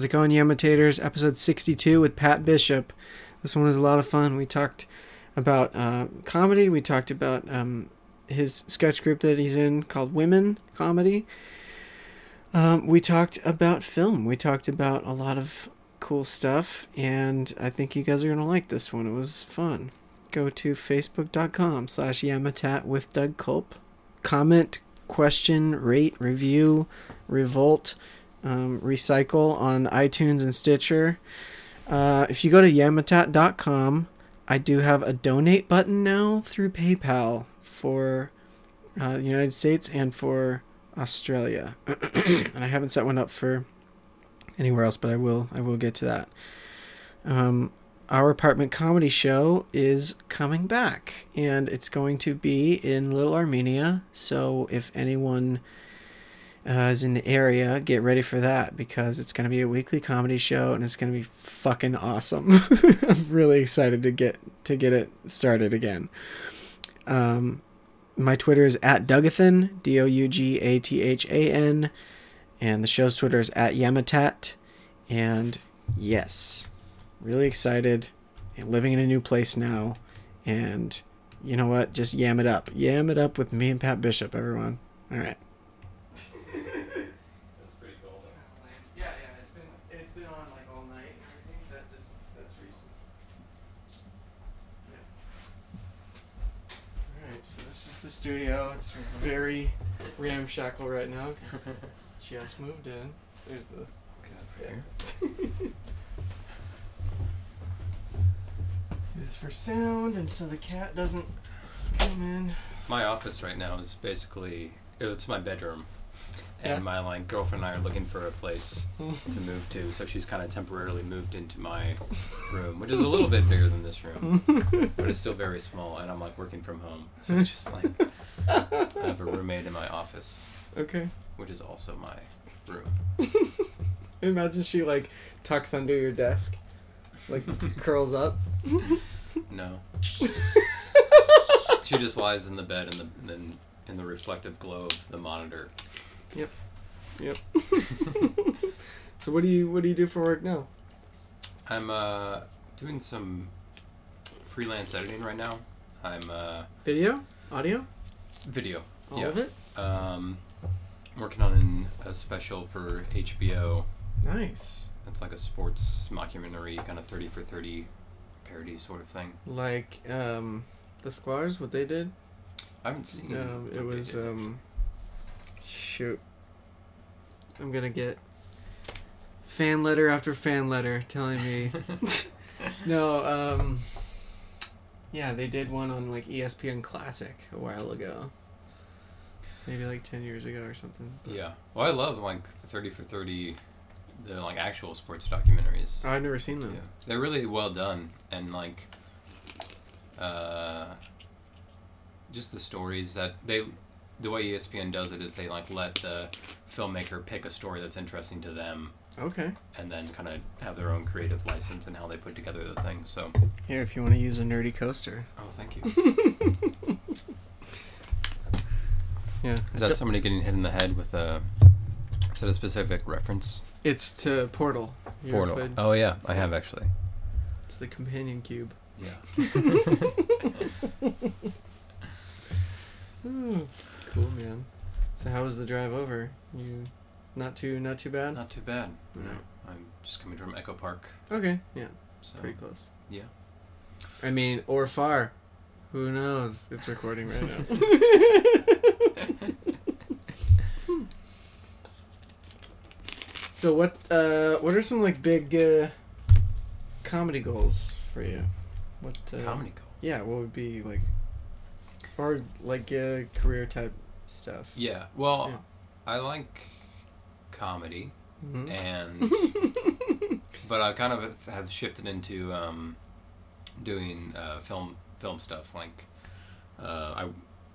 How's it going, Yamitators? Episode 62 with Pat Bishop. This one was a lot of fun. We talked about uh, comedy. We talked about um, his sketch group that he's in called Women Comedy. Um, we talked about film. We talked about a lot of cool stuff, and I think you guys are going to like this one. It was fun. Go to facebook.com slash Yamatat with Doug Culp. Comment, question, rate, review, revolt, um, recycle on iTunes and Stitcher. Uh, if you go to yamatat.com, I do have a donate button now through PayPal for uh, the United States and for Australia. and I haven't set one up for anywhere else, but I will. I will get to that. Um, our apartment comedy show is coming back, and it's going to be in Little Armenia. So if anyone uh, is in the area, get ready for that because it's going to be a weekly comedy show, and it's going to be fucking awesome. I'm really excited to get to get it started again. Um, my Twitter is at Dougathan, D O U G A T H A N, and the show's Twitter is at Yamatat. And yes, really excited and living in a new place now. And you know what? Just yam it up. Yam it up with me and Pat Bishop, everyone. All right. That's pretty cool. Yeah, yeah, it's been it's been on like all night and everything. That just that's recent. All right, so this is the studio. It's very ramshackle right now. 'cause just moved in. There's the Here. This is for sound, and so the cat doesn't come in. My office right now is basically it's my bedroom, and Yeah. my like girlfriend and I are looking for a place to move to. So she's kind of temporarily moved into my room, which is a little bit bigger than this room, but it's still very small. And I'm like working from home, so it's just like I have a roommate in my office, Okay. which is also my room. Imagine she like tucks under your desk, like curls up. No. she just lies in the bed in the in, in the reflective glow of the monitor. So what do you what do you do for work now? I'm uh, doing some freelance editing right now. I'm uh, Video, audio, video. all yeah. of it. Um, working on an, a special for HBO. Nice. It's like a sports mockumentary, kind of thirty for thirty parody sort of thing. Like um, the Sklar's, what they did. I haven't seen. Um, what it was did. um, shoot. I'm gonna get fan letter after fan letter telling me no. Um, yeah, they did one on like ESPN Classic a while ago. Maybe like ten years ago or something. but- yeah. Well, I love like thirty for thirty, the like actual sports documentaries. Oh, I've never seen them. Yeah, they're really well done, and like, uh, just the stories that they, the way ESPN does it is they like let the filmmaker pick a story that's interesting to them, Okay. and then kind of have their own creative license in how they put together the thing. So, Here, if you want to use a nerdy coaster. oh, thank you. Yeah. Is that somebody getting hit in the head with a? Is that a specific reference? It's to Portal. You Portal. played- Oh yeah, I have actually. It's the companion cube. Yeah. Hmm. Cool, man. So how was the drive over? You, not too, not too bad. Not too bad. No. No, I'm just coming from Echo Park. Okay, yeah, So pretty close. yeah. I mean, or far. Who knows? It's recording right now. so what? Uh, what are some like big uh, comedy goals for you? What uh, comedy goals. Yeah, what would be like, or like uh, career type stuff? Yeah. Well, Yeah. I like comedy, Mhm. and but I kind of have shifted into um, doing uh, film film stuff. Like uh, I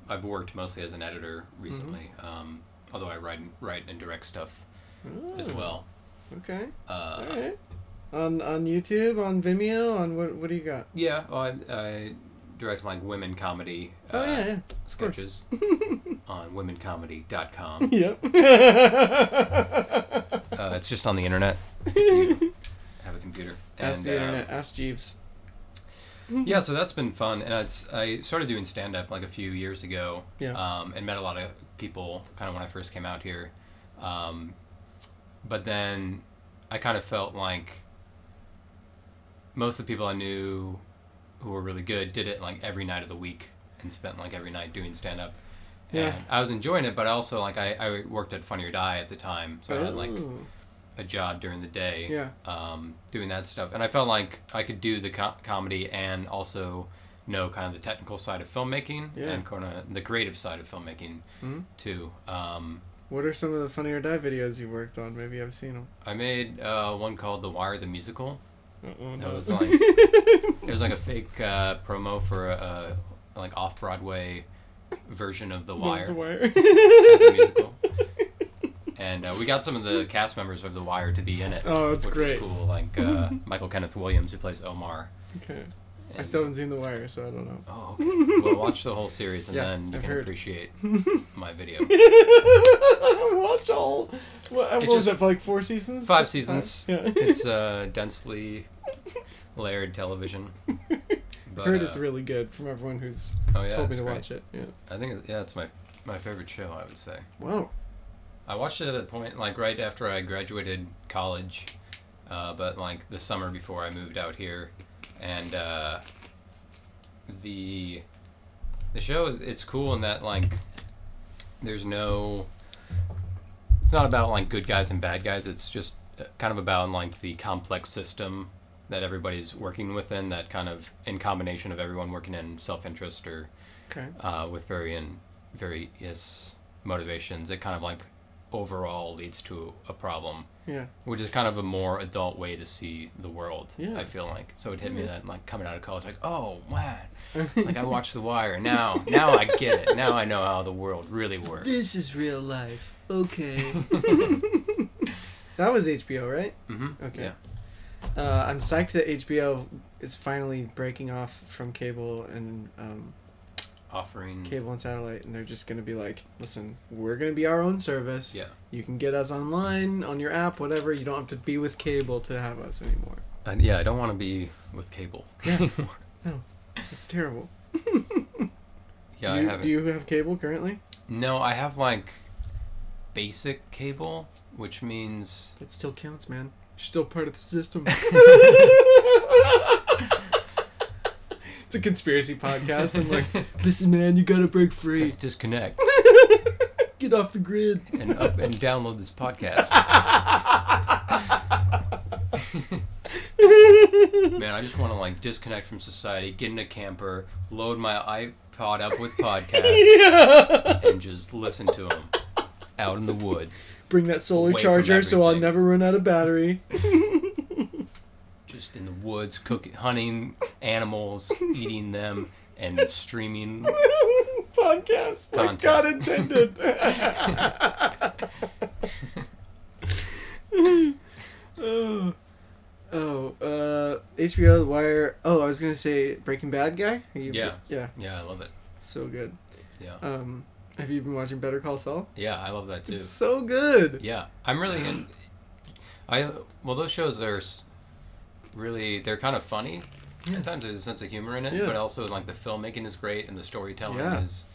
I've worked mostly as an editor recently, um, although I write write and direct stuff as Oh, well. Okay. Uh, All right. On on YouTube, on Vimeo, on what what do you got? Yeah, well, I, I direct like women comedy Oh uh, yeah, yeah. sketches on womencomedy.com. Yep. Uh, it's just on the internet. If you have a computer. Ask And, the uh, internet. Ask Jeeves. Yeah, so that's been fun, and it's I started doing stand up like a few years ago. Yeah. Um, and met a lot of people kind of when I first came out here, um, but then I kind of felt like most of the people I knew who were really good did it like every night of the week and spent like every night doing stand up. Yeah. And I was enjoying it, but also like I, I worked at Funny or Die at the time, so I had like Oh, a job during the day yeah. um, doing that stuff. And I felt like I could do the co- comedy and also know kind of the technical side of filmmaking Yeah. and kind of the creative side of filmmaking Mhm. too. Um, What are some of the Funny or Die videos you worked on? Maybe I've seen them. I made uh, one called The Wire the Musical. That no. was like it was like a fake uh, promo for a, a like off Broadway version of The Wire The Wire. as a musical. And uh, we got some of the cast members of The Wire to be in it. Oh, that's which great. Cool, like uh, Michael Kenneth Williams, who plays Omar. okay. I still haven't seen The Wire, so I don't know. Oh, okay. well, watch the whole series and Yeah, then you I've can heard. appreciate my video. Watch all. What, what It was it for like four seasons? Five seasons. Yeah. It's uh, densely layered television. I've But, heard uh, it's really good from everyone who's oh yeah, told me to great. watch it. Yeah. I think it's, yeah, it's my my favorite show. I would say. Wow. I watched it at a point like right after I graduated college, uh, but like the summer before I moved out here, and uh, the the show is it's cool in that like there's no it's not about like good guys and bad guys. It's just uh, kind of about like the complex system that everybody's working within. That kind of in combination of everyone working in self interest or Okay. uh, with varying various motivations, it kind of like overall leads to a problem, Yeah. which is kind of a more adult way to see the world. Yeah. I feel like so it hit me Yeah. that like coming out of college, like oh man, like I watched The Wire now. Now I get it. Now I know how the world really works. This is real life. Okay. that was HBO, right? mm-hmm. Okay. Yeah. Uh, I'm psyched that HBO is finally breaking off from cable and um, Offering. cable and satellite, and they're just gonna be like, listen, we're gonna be our own service. Yeah. You can get us online on your app, whatever. You don't have to be with cable to have us anymore. And yeah, I don't want to be with cable. Yeah. Anymore. No, it's terrible. yeah, do I haven't. do you have cable currently? No, I have like basic cable, which means It still counts, man. You're still part of the system. it's a conspiracy podcast. I'm like, listen, man, you gotta break free. disconnect Get off the grid. and up and download this podcast. Man, I just want to like disconnect from society, get in a camper, load my iPod up with podcasts, yeah. and just listen to them out in the woods. Bring that solar charger so I'll never run out of battery. Just in the woods, cooking, hunting animals, eating them, and streaming. Podcast like. God intended. oh, oh, uh, HBO, The Wire. Oh, I was gonna say Breaking Bad guy. Are you, Yeah. yeah, Yeah, I love it. so good. Yeah, Um, have you been watching Better Call Saul? yeah, I love that too. It's so good. Yeah, I'm really in. I well, those shows are really they're kind of funny. Yeah. Sometimes there's a sense of humor in it, Yeah. but also like the filmmaking is great and the storytelling Yeah. is,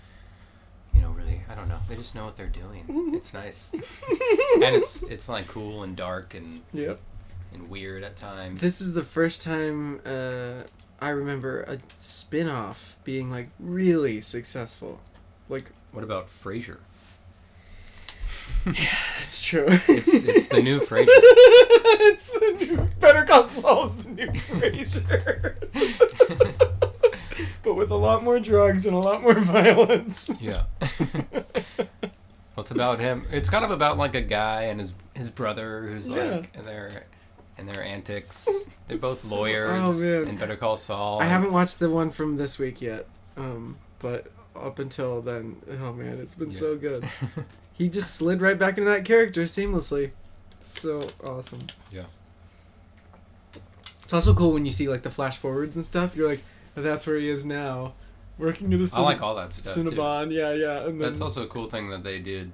you know, really I don't know. They just know what they're doing. it's nice, and it's it's like cool and dark and Yep. and weird at times. This is the first time uh, I remember a spin-off being like really successful. Like What about Frasier? Yeah, that's true. It's it's the new Frasier. it's the new Better Call Saul is the new Frasier. but with a lot more drugs and a lot more violence. Yeah. well, it's about him. It's kind of about like a guy and his his brother who's like Yeah. and their and their antics. They're both so- lawyers oh, man. in Better Call Saul. I haven't watched the one from this week yet. Um, but up until then, oh man, it's been Yeah. so good. He just slid right back into that character seamlessly. It's so awesome. Yeah. It's also cool when you see like the flash forwards and stuff. You're like, that's where he is now, working at a I like all that stuff too. Cinnabon. Yeah, yeah. And then, That's also a cool thing that they did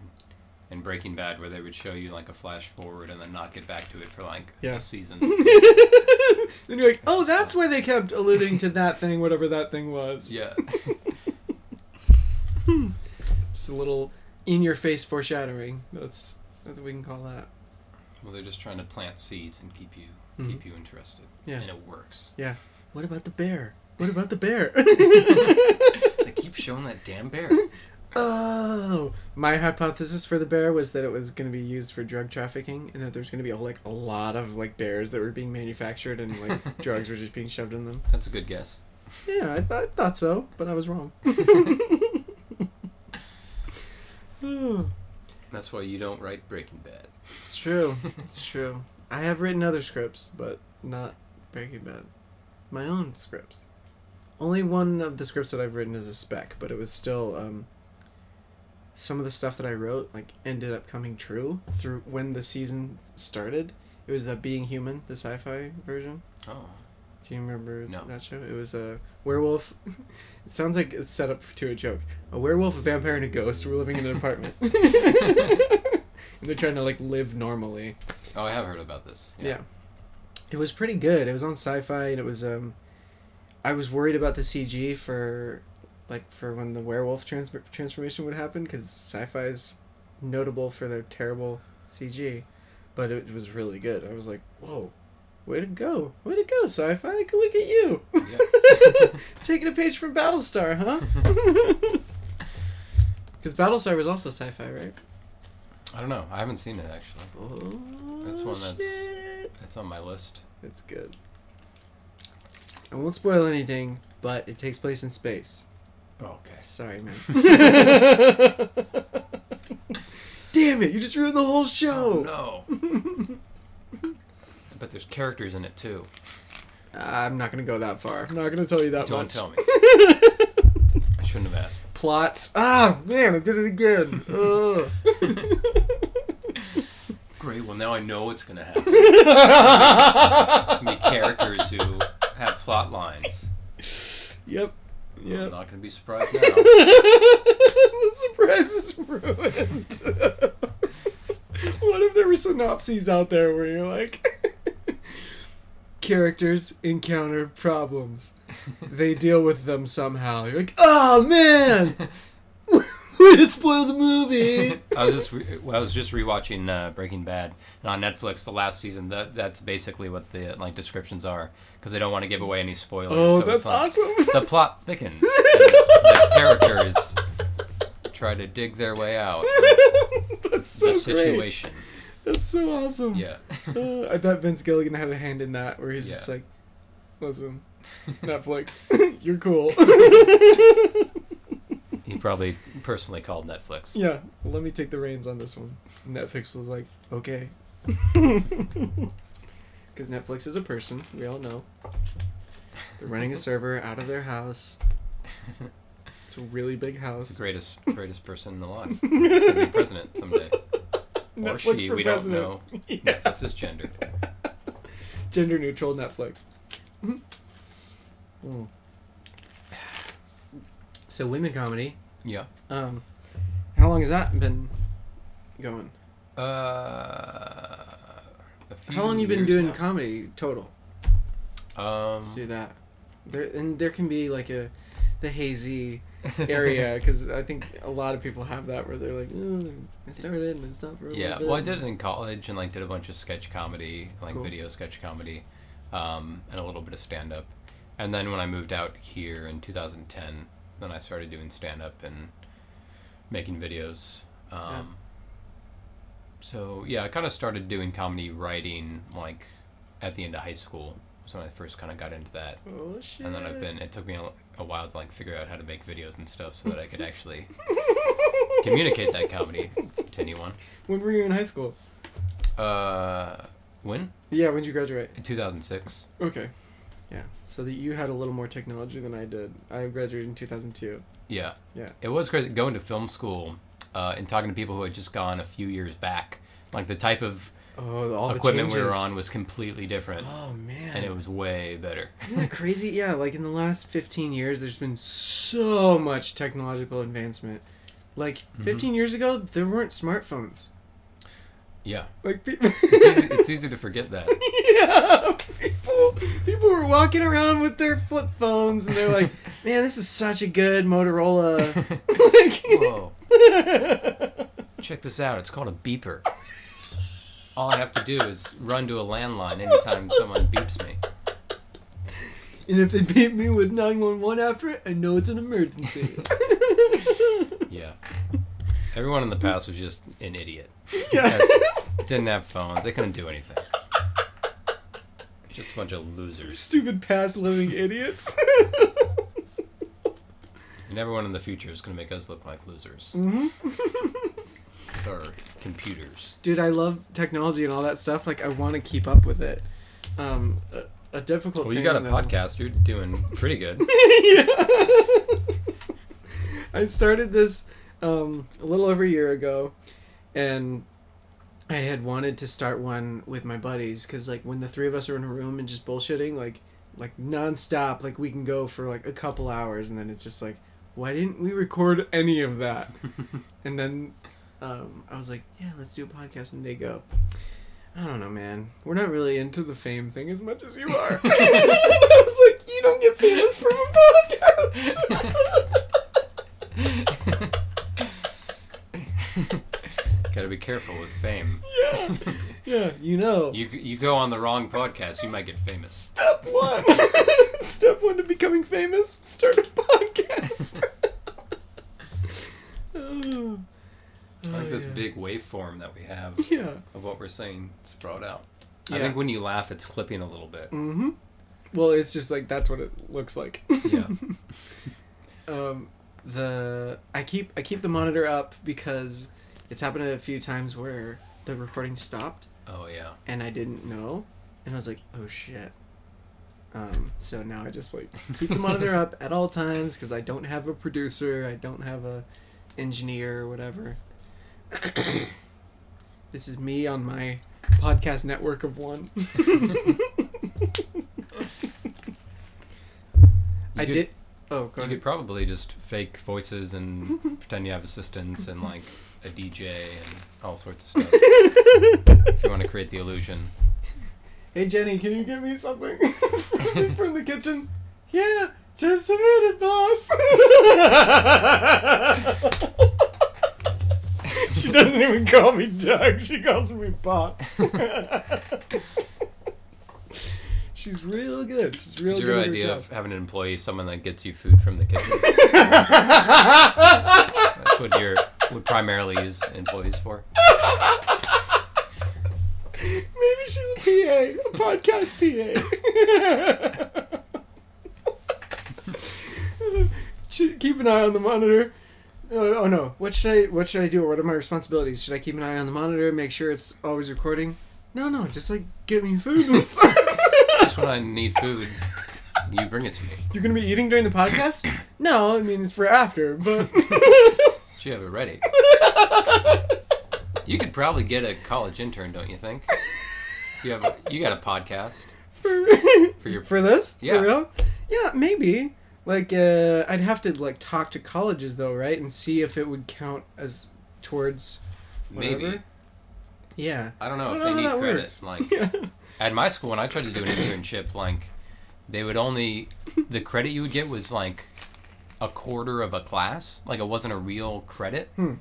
in Breaking Bad, where they would show you like a flash forward and then not get back to it for like Yeah. a season. then you're like, oh, that's why they kept alluding to that thing, whatever that thing was. yeah, Just a little in-your-face foreshadowing. That's that's what we can call that. well, they're just trying to plant seeds and keep you Mhm. keep you interested, Yeah. and it works. Yeah. What about the bear? What about the bear? They keep showing that damn bear. oh, my hypothesis for the bear was that it was going to be used for drug trafficking, and that there's going to be a, like a lot of like bears that were being manufactured, and like drugs were just being shoved in them. That's a good guess. Yeah, I, th- I thought so, but I was wrong. Oh, That's why you don't write Breaking Bad. it's true. It's true. I have written other scripts, but not Breaking Bad. My own scripts. Only one of the scripts that I've written is a spec, but it was still um, some of the stuff that I wrote like ended up coming true through when the season started. It was the Being Human, the sci-fi version. Oh, Do you remember No. that show? It was a werewolf. it sounds like it's set up to a joke. A werewolf, a vampire, and a ghost were living in an apartment. and they're trying to like live normally. oh, I have heard about this. Yeah. It was pretty good. It was on sci-fi and it was um I was worried about the CG for like for when the werewolf trans- transformation would happen cuz sci-fi is notable for their terrible CG, but it was really good. I was like, "Whoa. Way to go. Way to go, sci-fi. Look at you." Yeah. Taking a page from Battlestar, huh? Cuz Battlestar was also sci-fi, right? I don't know. I haven't seen it actually. Oh, That's one that's- shit. It's on my list. It's good. I won't spoil anything, but it takes place in space. Oh, okay. Sorry, man. Damn it! You just ruined the whole show. Oh no. But there's characters in it too. I'm not gonna go that far. I'm not gonna tell you that much. Don't much. tell me. I shouldn't have asked. Plots. Ah, man! I did it again. Ugh. Great. Well, now I know what's gonna happen. It's gonna be characters who have plot lines. yep. I'm Yep. not gonna be surprised now. the surprise is ruined. what if there were synopses out there where you're like, characters encounter problems, they deal with them somehow. You're like, oh man, way to spoil the movie. I was just re- well, I was just rewatching uh, Breaking Bad and on Netflix the last season. That that's basically what the like descriptions are because they don't want to give away any spoilers. Oh, so that's like, awesome. The plot thickens. the characters try to dig their way out that's so the great. That's so awesome. Yeah. Uh, I bet Vince Gilligan had a hand in that, where he's Yeah. just like, "Listen, Netflix, you're cool." he probably personally called Netflix. yeah, let me take the reins on this one. Netflix was like, "Okay," because Netflix is a person. We all know. They're running a server out of their house. It's a really big He's the house. greatest greatest person alive. He's gonna be president someday. Or she, for we president. don't know. Yeah. Netflix is gendered. Gender neutral Netflix. Mm. So women comedy. Yeah. Um, how long has that been going? Uh, a few How long you been doing now. comedy total? Um, Let's do that. There and there can be like a the hazy area because I think a lot of people have that where they're like, oh, I started and I stopped for a Yeah, well, I did it in college and like did a bunch of sketch comedy, like Cool. video sketch comedy, um, and a little bit of stand up. And then when I moved out here in 2010, then I started doing stand up and making videos. Um, Yeah. So yeah, I kind of started doing comedy writing like at the end of high school. Was when I first kind of got into that. Oh shit! And then I've been. It took me a, a while to like figure out how to make videos and stuff so that I could actually communicate that comedy to anyone. When were you in high school? Uh, when? Yeah, when did you graduate? In 2006. Okay. Yeah. So that you had a little more technology than I did. I graduated in 2002. Yeah. Yeah. It was crazy going to film school uh, and talking to people who had just gone a few years back. Like the type of Oh, all the equipment we were on was completely different, Oh man. and it was way better. Isn't that crazy? Yeah, like in the last 15 years, there's been so much technological advancement. Like Mm-hmm. 15 years ago, there weren't smartphones. Yeah, Like, pe- it's easy, it's easy to forget that. yeah, people, people were walking around with their flip phones, and they're like, "Man, this is such a good Motorola." Whoa. Check this out. It's called a beeper. All I have to do is run to a landline anytime someone beeps me. and if they beat me with 911 after it, I know it's an emergency. Yeah. Everyone in the past was just an idiot. yeah. Didn't have phones. They couldn't do anything. Just a bunch of losers. Stupid past living idiots. And everyone in the future is going to make us look like losers. hmm With our computers. Dude, I love technology and all that stuff. Like, I want to keep up with it. Um, a, a difficult Well, you got a though- podcast. You're doing pretty good. I started this um, a little over a year ago, and I had wanted to start one with my buddies because, like, when the three of us are in a room and just bullshitting, like, like nonstop, like we can go for like a couple hours, and then it's just like, why didn't we record any of that? and then um, I was like, yeah, let's do a podcast, and they go. I don't know, man. We're not really into the fame thing as much as you are. I was like, you don't get famous from a podcast. Gotta be careful with fame. yeah, yeah, you know. You you go on the wrong podcast, you might get famous. Step one. Step one to becoming famous: start a podcast. oh. Like this yeah. big waveform that we have Yeah. of what we're saying sprout out. I think when you laugh, it's clipping a little bit. Mm-hmm. Well, it's just like that's what it looks like. Yeah. um, the I keep I keep the monitor up because it's happened a few times where the recording stopped Oh yeah. and I didn't know, and I was like, oh shit. Um, so now I just like keep the monitor up at all times because I don't have a producer, I don't have a engineer or whatever. this is me on my podcast network of one. I could, did. Oh, go You ahead. could probably just fake voices and pretend you have assistants and like a DJ and all sorts of stuff. if you want to create the illusion. Hey Jenny, can you get me something from, from the kitchen? Yeah, just a minute, boss. she doesn't even call me Doug. She calls me boss. She's real good. She's real Is good. your idea of having an employee someone that gets you food from the kitchen? That's what you would primarily use employees for. Maybe she's a PA, a podcast PA. Keep an eye on the monitor. Oh, oh no! What should I? What should I do? What are my responsibilities? Should I keep an eye on the monitor, make sure it's always recording? No, no, just like get me food and stuff. Just when I need food, you bring it to me. You're gonna be eating during the podcast? No, I mean it's for after, but. You have it ready. You could probably get a college intern, don't you think? You have a, you got a podcast for, for your for this? Yeah. For real? Yeah, maybe. Like, uh, I'd have to like talk to colleges though, right, and see if it would count as towards. maybe. Whatever. Yeah. I don't know I if don't they know need how that credit. works. Like Yeah. at my school, when I tried to do an internship, like they would only the credit you would get was like a quarter of a class. Like it wasn't a real credit. Hmm.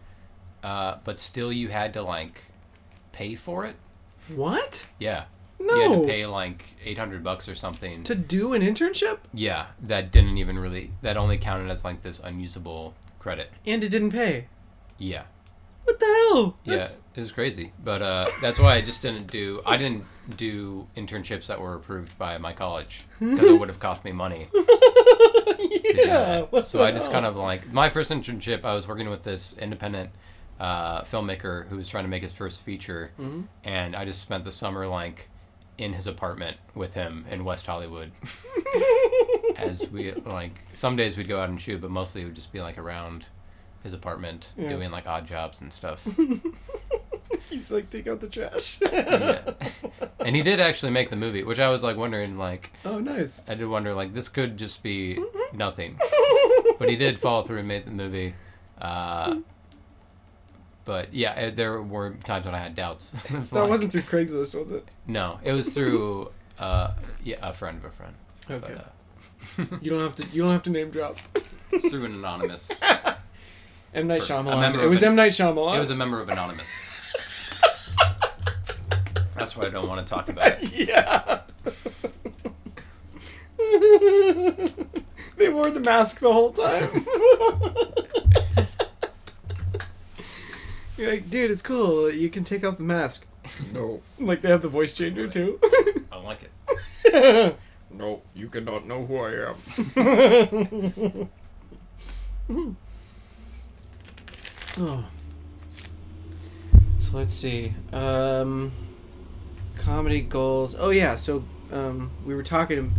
Uh, but still, you had to like pay for it. What? Yeah. No. You had to pay like eight hundred bucks or something. to do an internship, yeah, that didn't even really. That only counted as like this unusable credit. and it didn't pay. Yeah. What the hell? Yeah, it was crazy. But uh, that's why I just didn't do. I didn't do internships that were approved by my college because it would have cost me money. yeah. So I just hell? kind of like my first internship. I was working with this independent uh, filmmaker who was trying to make his first feature, Mhm. and I just spent the summer like in his apartment with him in West Hollywood. As we like, some days we'd go out and shoot, but mostly it would just be like around his apartment Yeah. doing like odd jobs and stuff. He's like, take out the trash. yeah. And he did actually make the movie, which I was like wondering, like, Oh, nice. I did wonder, like, this could just be nothing. But he did follow through and make the movie. Uh, but yeah, eh, there were times when I had doubts. That wasn't through Craigslist, was it? No, it was through, uh, yeah, a friend of a friend. Okay. But, uh, You don't have to. You don't have to name drop. it's through an anonymous. M Night Person- Shyamalan. It was an- M Night Shyamalan. It was a member of Anonymous. That's what I don't want to talk about. it. yeah. they wore the mask the whole time. You're like, dude, it's cool. You can take off the mask. No. Like they have the voice changer too. I like it. no, you cannot know who I am. oh. So let's see. Um, comedy goals. Oh yeah. So um, we were talking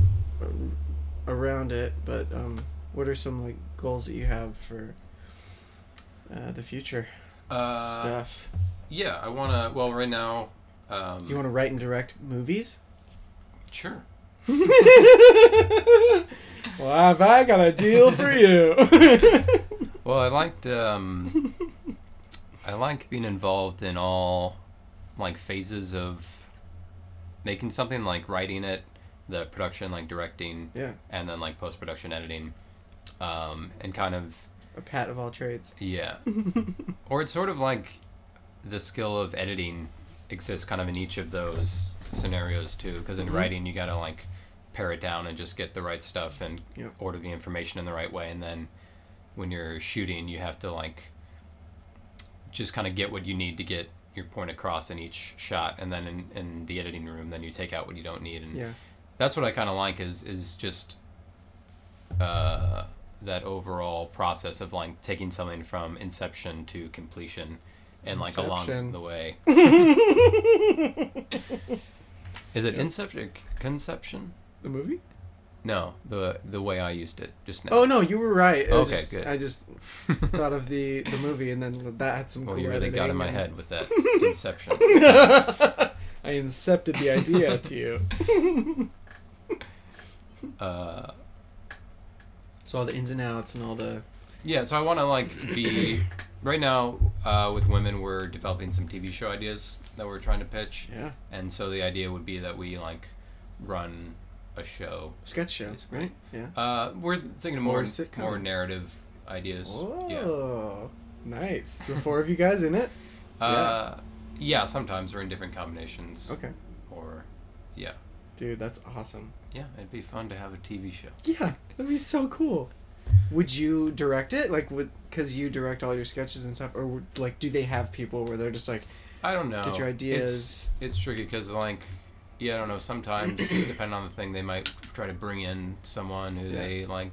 around it, but um, what are some like goals that you have for uh, the future Uh, stuff? Yeah, I want to. Well, right now. Um, Do you want to write and direct movies? Sure. well, have I got a deal for you? Well, I liked. Um, I like being involved in all, like phases of making something, like writing it, the production, like directing, yeah, and then like post production editing, um, and kind of a pat of all trades. Yeah. or it's sort of like the skill of editing exists kind of in each of those scenarios too. Because in Mhm. writing, you got to like pare it down and just get the right stuff and Yep. order the information in the right way. And then when you're shooting, you have to like just kind of get what you need to get your point across in each shot. And then in, in the editing room, then you take out what you don't need. And Yeah, that's what I kind of like is is just uh, that overall process of like taking something from inception to completion and like Inception. along the way. Is it inception? Conception? the movie. No, the the way I used it just now. Oh no, you were right. It Okay, just- good. I just thought of the the movie, and then that had some Well, cool you really got in editing my head with that inception. I incepted the idea to you. Uh, So all the ins and outs and all the yeah, so I want to like be right now uh, with women. We're developing some TV show ideas that we're trying to pitch. yeah And so the idea would be that we like run a show. sketch show, Basically. right? Yeah. Uh, we're thinking more sitcom. more narrative ideas. Yeah. Oh, nice. The four of you guys in it. Uh, yeah. Sometimes we're in different combinations. Okay, Or, yeah, dude, that's awesome. Yeah. It'd be fun to have a TV show. Yeah, that'd be so cool. Would you direct it, like, would because you direct all your sketches and stuff, or would, like, do they have people where they're just like, I don't know. Get your ideas. it's tricky because like, yeah, I don't know. Sometimes depending on the thing, they might try to bring in someone who Yeah. they like,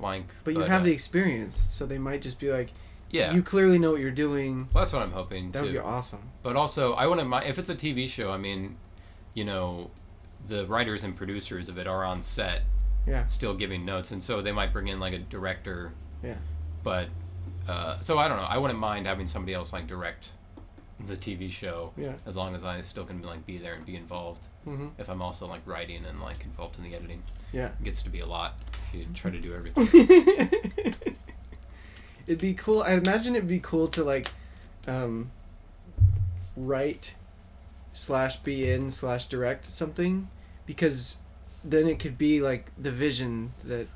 like. but you have uh, the experience, so they might just be like, yeah. you clearly know what you're doing. well, that's what I'm hoping. That would be awesome. But also, I wouldn't mind if it's a TV show. I mean, you know, the writers and producers of it are on set, Yeah, still giving notes, and so they might bring in like a director. Yeah. But, uh, so I don't know. I wouldn't mind having somebody else like direct the TV show yeah. as long as I still can like be there and be involved. hmm If I'm also like writing and like involved in the editing, Yeah. it gets to be a lot if you try to do everything. it'd be cool. I imagine it'd be cool to like, um, write slash be in slash direct something, because then it could be like the vision that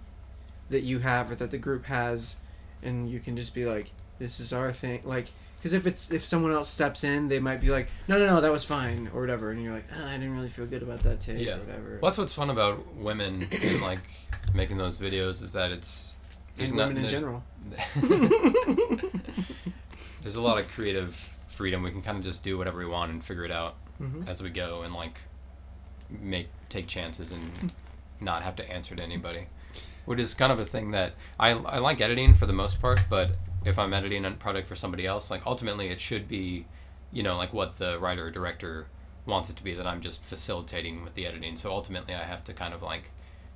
that you have or that the group has, and you can just be like, this is our thing. Like, because if it's if someone else steps in, they might be like, no, no, no, that was fine or whatever, and you're like, oh, I didn't really feel good about that take Yeah. or whatever. well, that's what's fun about women and like making those videos is that it's and not- women in there's- general. there's a lot of creative freedom. We can kind of just do whatever we want and figure it out hmm as we go and like make take chances and not have to answer to anybody. Which is kind of a thing that I, I like editing for the most part, but if I'm editing a product for somebody else, like ultimately it should be, you know, like what the writer or director wants it to be that I'm just facilitating with the editing. So ultimately I have to kind of like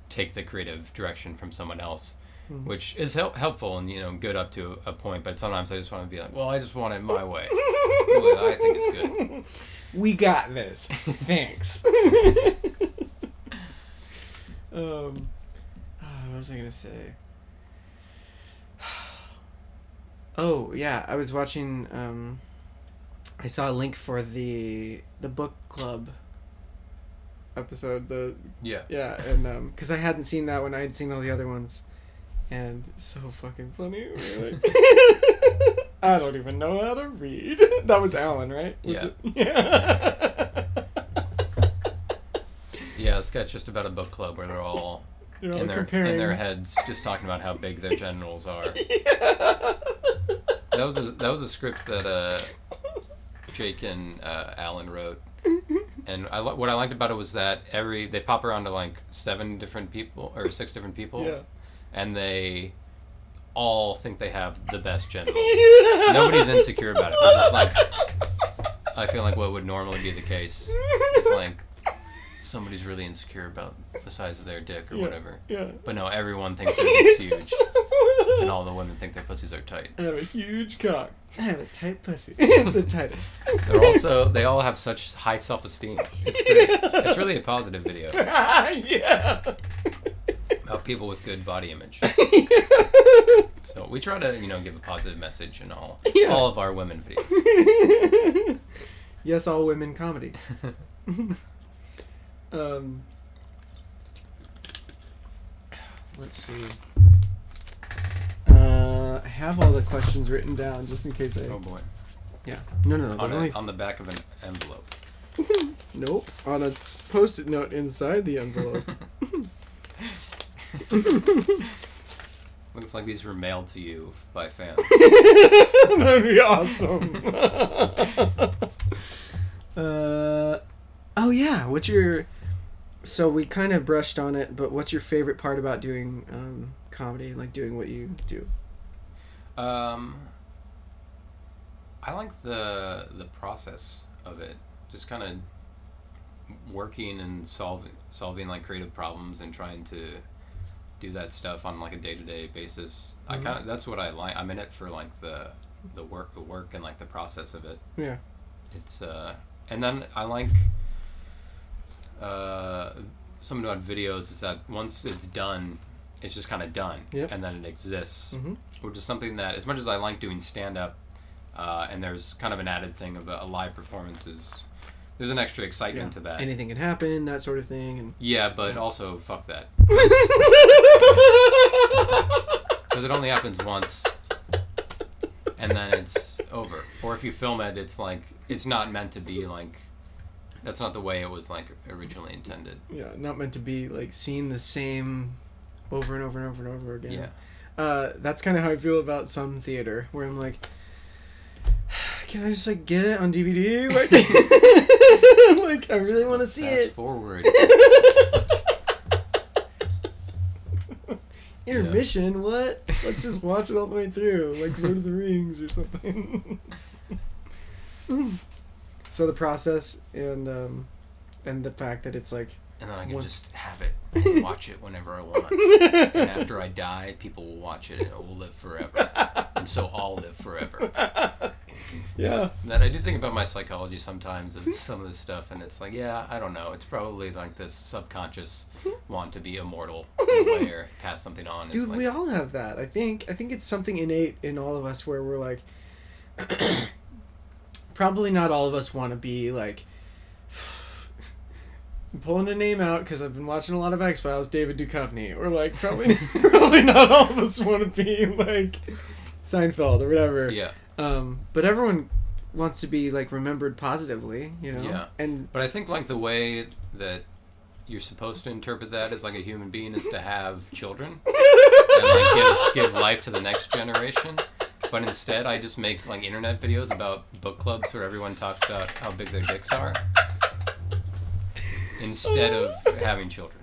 take the creative direction from someone else. Mhm. which is hel- helpful and you know good up to a point. But sometimes I just want to be like, well, I just want it my way. I think is good. We got this. Thanks. um, oh, what was I gonna say? Oh yeah, I was watching. Um, I saw a link for the the book club episode. The Yeah. yeah, and um, because I hadn't seen that one, I had seen all the other ones, and so fucking funny. Like, I don't even know how to read. That was Alan, right? Was Yeah. it? Yeah. Yeah, a sketch just about a book club where they're all They're all in their comparing. in their heads just talking about how big their genitals are. That was a, that was a script that uh, Jake and uh, Alan wrote, and I what I liked about it was that every they pop around to like seven different people or six different people, Yeah. And they all think they have the best genitals. Nobody's insecure about it. Which like I feel like what would normally be the case is like somebody's really insecure about the size of their dick or Yeah. whatever. Yeah. But no, everyone thinks their dick's huge, and all the women think their pussies are tight. I have a huge cock. I have a tight pussy. the tightest. They're also they all have such high self esteem. It's great. It's really a positive video yeah. About people with good body image. So we try to you know give a positive message in all Yeah. all of our women videos. yes, all women comedy. um, let's see. Uh, I have all the questions written down just in case I. oh boy, Yeah. No, no, no. on, a, only. on the back of an envelope. Nope. On a post-it note inside the envelope. Looks like these were mailed to you by fans. That'd be awesome. uh, oh yeah. What's your? So we kind of brushed on it, but what's your favorite part about doing um, comedy? And like doing what you do? Um, I like the the process of it. Just kind of working and solving solving like creative problems and trying to do that stuff on like a day to day basis. I Mhm. kind of that's what I like. I'm in it for like the the work the work and like the process of it. Yeah. It's uh, and then I like uh, something about videos is that once it's done, it's just kind of done, Yep. and then it exists Mm-hmm. which is something that as much as I like doing stand up, uh, and there's kind of an added thing of a, a live performances. There's an extra excitement to that. Anything can happen, that sort of thing, and. yeah, but also fuck that because it only happens once, and then it's over. Or if you film it, it's like it's not meant to be like. That's not the way it was like originally intended. yeah, not meant to be like seen the same over and over and over and over again. Yeah. uh, that's kind of how I feel about some theater, where I'm like, can I just like get it on DVD? Like, I really want to see Fast it. forward. Intermission? What? Let's just watch it all the way through, like Lord of the Rings or something. so the process and um, and the fact that it's like And then I can Once- just have it, and watch it whenever I want. and after I die, people will watch it and it will live forever. And so I'll live forever. Yeah, And then I do think about my psychology sometimes of hmm. some of this stuff, and it's like, yeah, I don't know. It's probably like this subconscious hmm. want to be immortal way or pass something on. Dude, like, we all have that. I think I think it's something innate in all of us where we're like, probably not all of us want to be like. I'm pulling a name out because I've been watching a lot of X Files. David Duchovny, or like probably probably not all of us want to be like Seinfeld or whatever. yeah. Um, but everyone wants to be like remembered positively, you know. Yeah. And But I think like the way that you're supposed to interpret that as like a human being is to have children and like give, give life to the next generation. But instead, I just make like internet videos about book clubs where everyone talks about how big their dicks are instead of having children.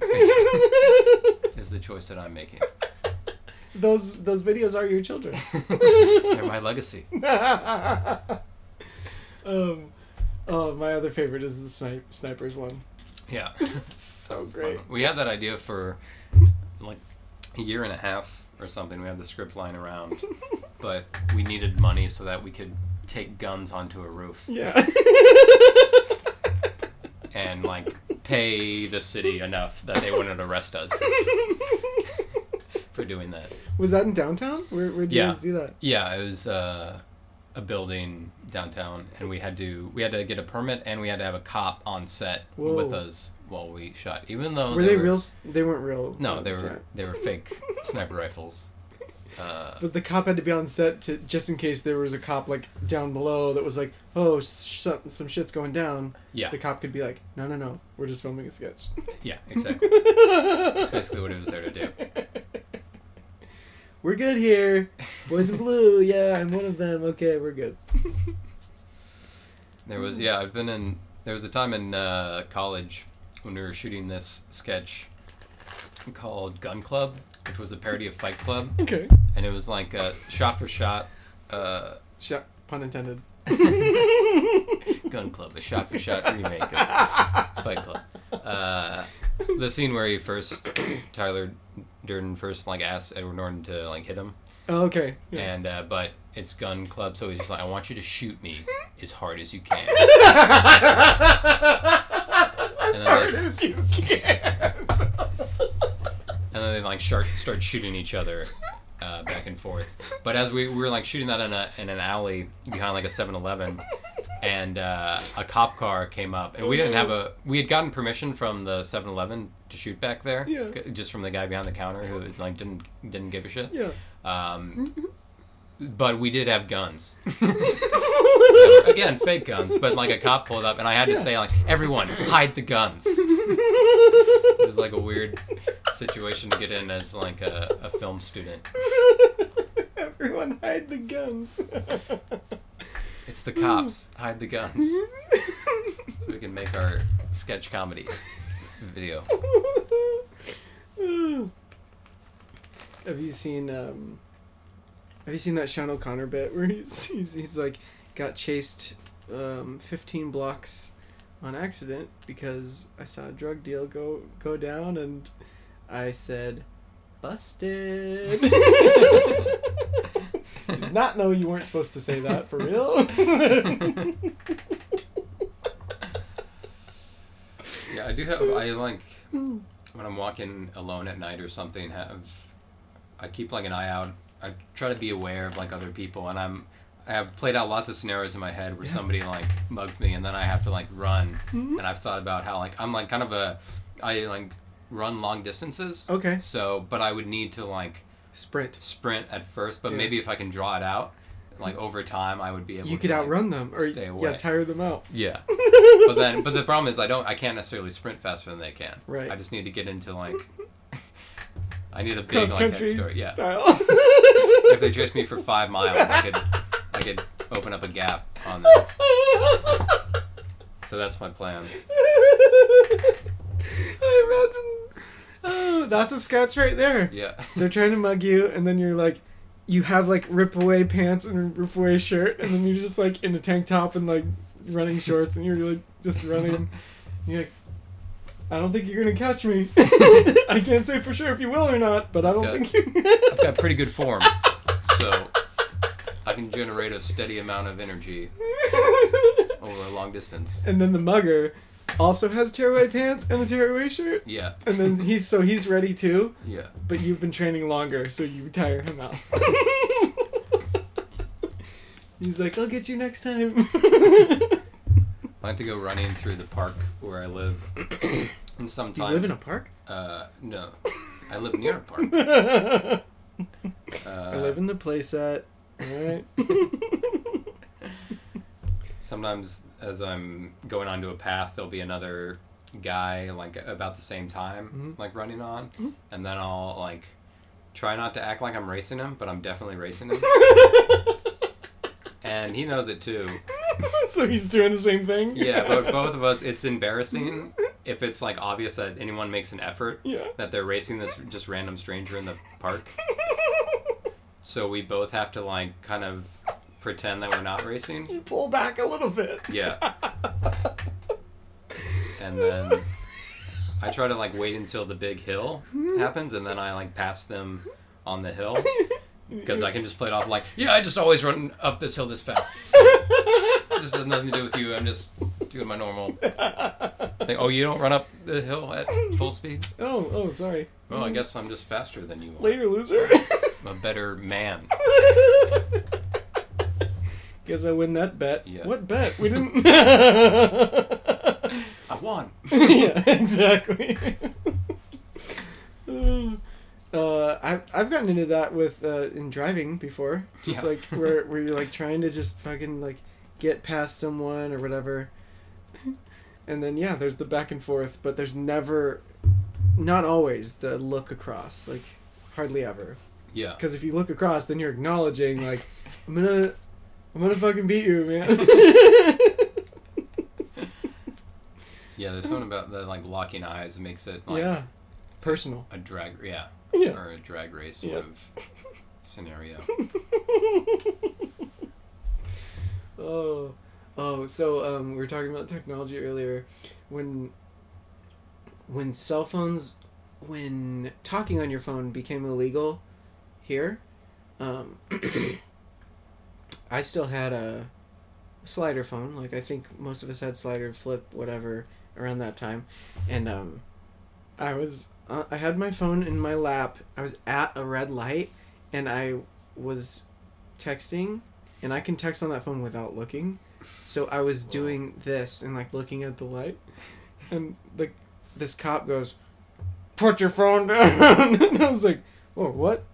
Is the choice that I'm making. Those those videos are your children. They're my legacy. um, oh, my other favorite is the snipe, snipers one. Yeah. so great. fun. We had that idea for like a year and a half or something. We had the script lying around, but we needed money so that we could take guns onto a roof Yeah. and like pay the city enough that they wouldn't arrest us for doing that. Was that in downtown? Where where did you guys do that? Yeah, it was uh, a building downtown, and we had to we had to get a permit, and we had to have a cop on set Whoa. with us while we shot. Even though Were they real? They weren't real. No, they were set. they were fake sniper rifles. Uh, But the cop had to be on set to just in case there was a cop like down below that was like, oh, sh- some shit's going down. yeah, The cop could be like, no, no, no, we're just filming a sketch. yeah, exactly. That's basically what it was there to do. We're good here, boys in blue. Yeah, I'm one of them. Okay, we're good. There was yeah, I've been in. There was a time in uh, college when we were shooting this sketch called Gun Club, which was a parody of Fight Club, Okay. and it was like uh, shot for shot. Uh, Shot. Pun intended. Gun Club, a shot for shot remake of Fight Club. Uh, the scene where he first, Tyler Durden first like asked Edward Norton to like hit him, Oh, okay. Yeah. and uh, but it's Gun Club, so he's just like, I want you to shoot me as hard as you can. as hard there's- as you can. and then they like start start shooting each other uh, back and forth. But as we, we were like shooting that in a in an alley behind like a 7-Eleven, and uh, a cop car came up, and we didn't have a we had gotten permission from the 7-Eleven to shoot back there, Yeah. just from the guy behind the counter who like didn't didn't give a shit. yeah. Um, but we did have guns. Again, fake guns, but like a cop pulled up, and I had to Yeah. say like, everyone, hide the guns. It was like a weird situation to get in as like a, a film student. Everyone hide the guns. It's the cops. Hide the guns. So we can make our sketch comedy video. have you seen um have you seen that Sean O'Connor bit where he's he's, he's like got chased um 15 blocks on accident because I saw a drug deal go go down and I said busted. Did not know you weren't supposed to say that for real. Yeah, I do have. I like when I'm walking alone at night or something. Have I keep like an eye out. I try to be aware of like other people, and I'm. I have played out lots of scenarios in my head where Yeah. somebody like mugs me, and then I have to like run. Mhm. And I've thought about how like I'm like kind of a, I like run long distances. okay. So, but I would need to like Sprint. sprint at first, but Yeah. maybe if I can draw it out, like over time, I would be able. You to, could like- outrun them or stay away. yeah, tire them out. Yeah. but then but the problem is I don't I can't necessarily sprint faster than they can. Right. I just need to get into like I need a big Cross like head start. Yeah. If they chase me for five miles I could I could open up a gap on them. So that's my plan. I imagine. Oh, that's a sketch right there. Yeah. They're trying to mug you, and then you're like, you have like rip away pants and rip away shirt, and then you're just like in a tank top and like running shorts, and you're like just running. You're like, I don't think you're gonna catch me. I can't say for sure if you will or not, but I don't Got- think you. I've got pretty good form. So I can generate a steady amount of energy over a long distance. and then the mugger also has tearaway pants and a tearaway shirt, Yeah. and then he's so he's ready too. Yeah. But you've been training longer, so you tire him out. He's like, I'll get you next time. I like to go running through the park where I live. And sometimes Do you live in a park? Uh, no. I live near a park. Uh, I live in the playset. Alright. Sometimes as I'm going onto a path, there'll be another guy like about the same time, Mhm. like running on, Mhm. and then I'll like try not to act like I'm racing him, but I'm definitely racing him, and he knows it too. so he's doing the same thing? Yeah, but both of us, it's embarrassing if it's like obvious that anyone makes an effort Yeah. that they're racing this just random stranger in the park. So we both have to like kind of pretend that we're not racing. You pull back a little bit. Yeah. And then I try to like wait until the big hill happens, and then I like pass them on the hill because I can just play it off like, yeah, I just always run up this hill this fast. So, this has nothing to do with you. I'm just doing my normal thing. Oh, you don't run up the hill at full speed? Oh, oh, sorry. Well, I guess I'm just faster than you are. Later, loser. I'm a better man. Guess I win that bet. Yeah. What bet? We didn't. I won. yeah, exactly. Uh, I've I've gotten into that with uh, in driving before, just Yeah. like where where you're like trying to just fucking like get past someone or whatever, and then yeah, there's the back and forth, but there's never, not always the look across, like hardly ever. Yeah. Because if you look across, then you're acknowledging like I'm gonna I'm gonna fucking beat you, man. Yeah, there's something about the like locking eyes that makes it like yeah, personal. a drag yeah. Yeah. Or a drag race sort Yeah. of scenario. Oh, oh. So um, we were talking about technology earlier. When when cell phones, when talking on your phone became illegal, here, um, I still had a slider phone. Like I think most of us had slider, flip, whatever around that time, and um, I was uh, I had my phone in my lap. I was at a red light, and I was texting and I can text on that phone without looking. So I was doing this and like looking at the light, and like this cop goes, "Put your phone down," and I was like, "Whoa, what?"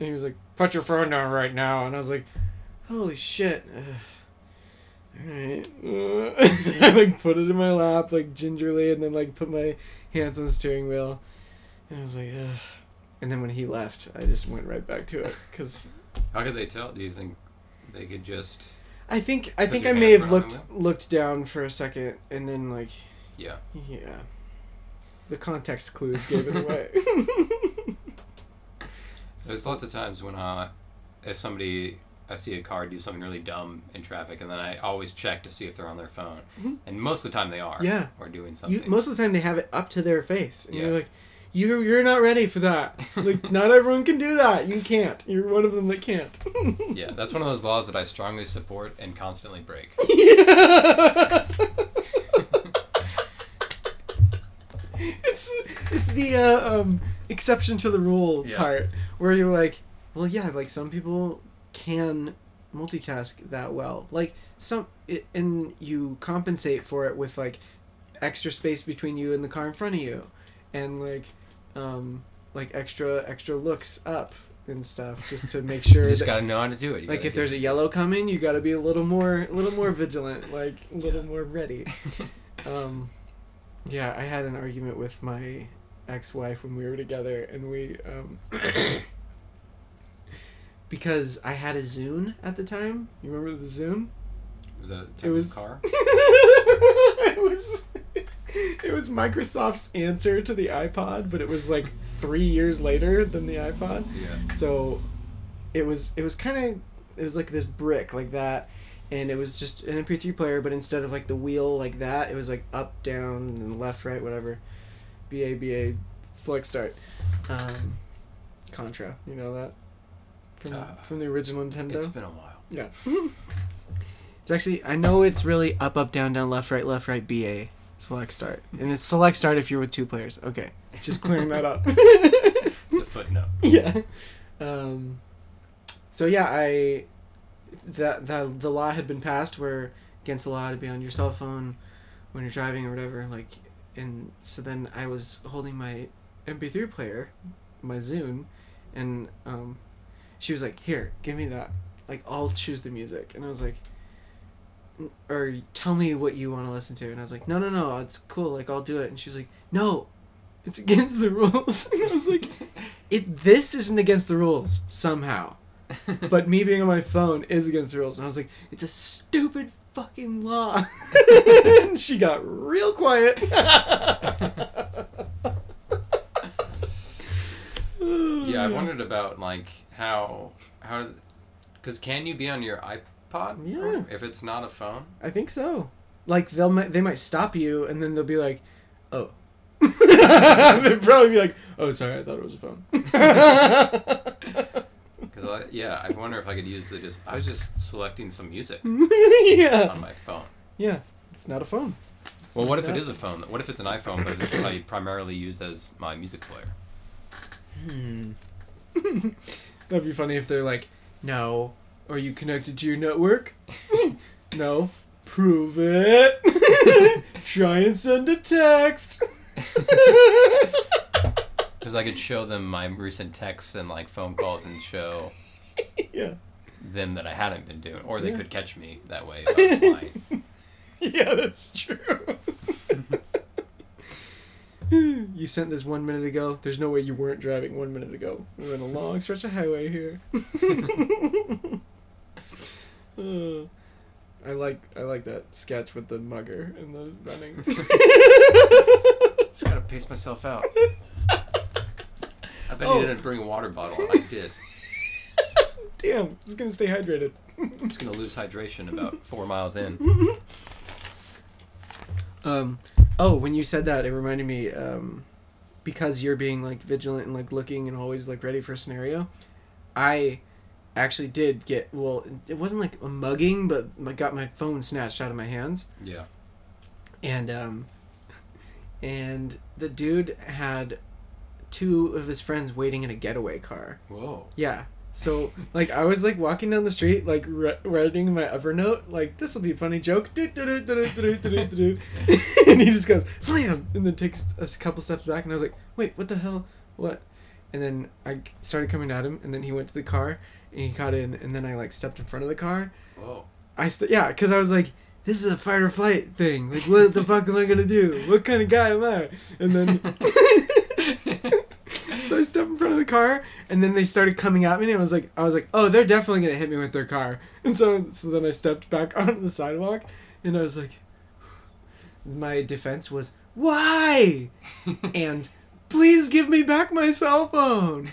And he was like, "Put your phone down right now," and I was like, "Holy shit!" All right, I like put it in my lap like gingerly, and then like put my hands on the steering wheel, and I was like, Ugh. and then when he left, I just went right back to it because How could they tell? Do you think they could just I think I think I may have were on looked looked down for a second and then like yeah. yeah, the context clues gave it away. There's lots of times when I, if somebody I see a car do something really dumb in traffic and then I always check to see if they're on their phone. Mhm. And most of the time they are. Yeah. Or doing something. you, most of the time they have it up to their face, and Yeah. you're like, you're you're not ready for that. Like not everyone can do that. You can't. You're one of them that can't. yeah, that's one of those laws that I strongly support and constantly break. yeah. it's it's the uh, um, exception to the rule Yeah. part where you're like, well, yeah, like some people can multitask that well. Like some, it, and you compensate for it with like extra space between you and the car in front of you, and like, um, like extra extra looks up and stuff just to make sure You just that gotta know how to do it. You like if there's a yellow coming, you got to be a little more, a little more vigilant, like a little Yeah. more ready. Um, yeah, I had an argument with my ex-wife when we were together, and we um, because I had a Zune at the time. You remember the Zune? was that a type It was car? it was it was Microsoft's answer to the iPod, but it was like three years later than the iPod. Yeah. So it was it was kind of it was like this brick like that, and it was just an MP3 player, but instead of like the wheel like that, it was like up, down, and left, right, whatever. B A B A, select start. Um, Contra, you know that from Uh, from the original Nintendo. It's been a while. Yeah. it's actually I know it's really up up down down left right left right B A select start and it's select start if you're with two players. Okay, just clearing that up. It's a footnote. yeah. Um. So yeah, I that that the law had been passed where against the law to be on your cell phone when you're driving or whatever. Like, and so then I was holding my MP3 player, my Zune, and um, she was like, "Here, give me that. Like, I'll choose the music." And I was like, "Or tell me what you want to listen to." And I was like, "No, no, no, it's cool. Like, I'll do it." And she was like, "No, it's against the rules." and I was like, "It this isn't against the rules somehow." but me being on my phone is against the rules. And I was like, it's a stupid fucking law. and she got real quiet. Yeah, I wondered about like how how because can you be on your iPod? Yeah. if it's not a phone. I think so. Like they'll they might stop you and then they'll be like, "Oh, They'd probably be like, "Oh, sorry, I thought it was a phone." Because yeah, I wonder if I could use the just. I was just selecting some music yeah, on my phone. yeah. It's not a phone. It's Well, what if that. it is a phone? What if it's an iPhone, but it's probably primarily used as my music player? Hmm. That'd be funny if they're like, "No, are you connected to your network?" no. Prove it. Try and send a text. Because I could show them my recent texts and like phone calls and show yeah. them that I hadn't been doing, or they Yeah. could catch me that way. If I was. Yeah, that's true. You sent this one minute ago. There's no way you weren't driving one minute ago. We're in a long stretch of highway here. Uh, I like I like that sketch with the mugger and the running. Just gotta pace myself out. I bet Oh. he didn't bring a water bottle. I did. Damn, it's gonna stay hydrated. I'm just gonna lose hydration about four miles in. Um, oh, when you said that, it reminded me. Um, because you're being like vigilant and like looking and always like ready for a scenario, I actually did get well. It wasn't like a mugging, but I got my phone snatched out of my hands, Yeah. and um, and the dude had two of his friends waiting in a getaway car. Whoa. Yeah. So like I was like walking down the street like ri- writing my Evernote like this will be a funny joke. And he just goes slam! And then takes a couple steps back and I was like wait what the hell? What? And then I started coming at him and then he went to the car and he got in and then I like stepped in front of the car. Whoa. I st- yeah because I was like this is a fight or flight thing. Like what the fuck am I gonna do? What kind of guy am I? And then so I stepped in front of the car, and then they started coming at me, and I was like, I was like, oh, they're definitely gonna hit me with their car, and so so then I stepped back onto the sidewalk, and I was like, my defense was why, and please give me back my cell phone,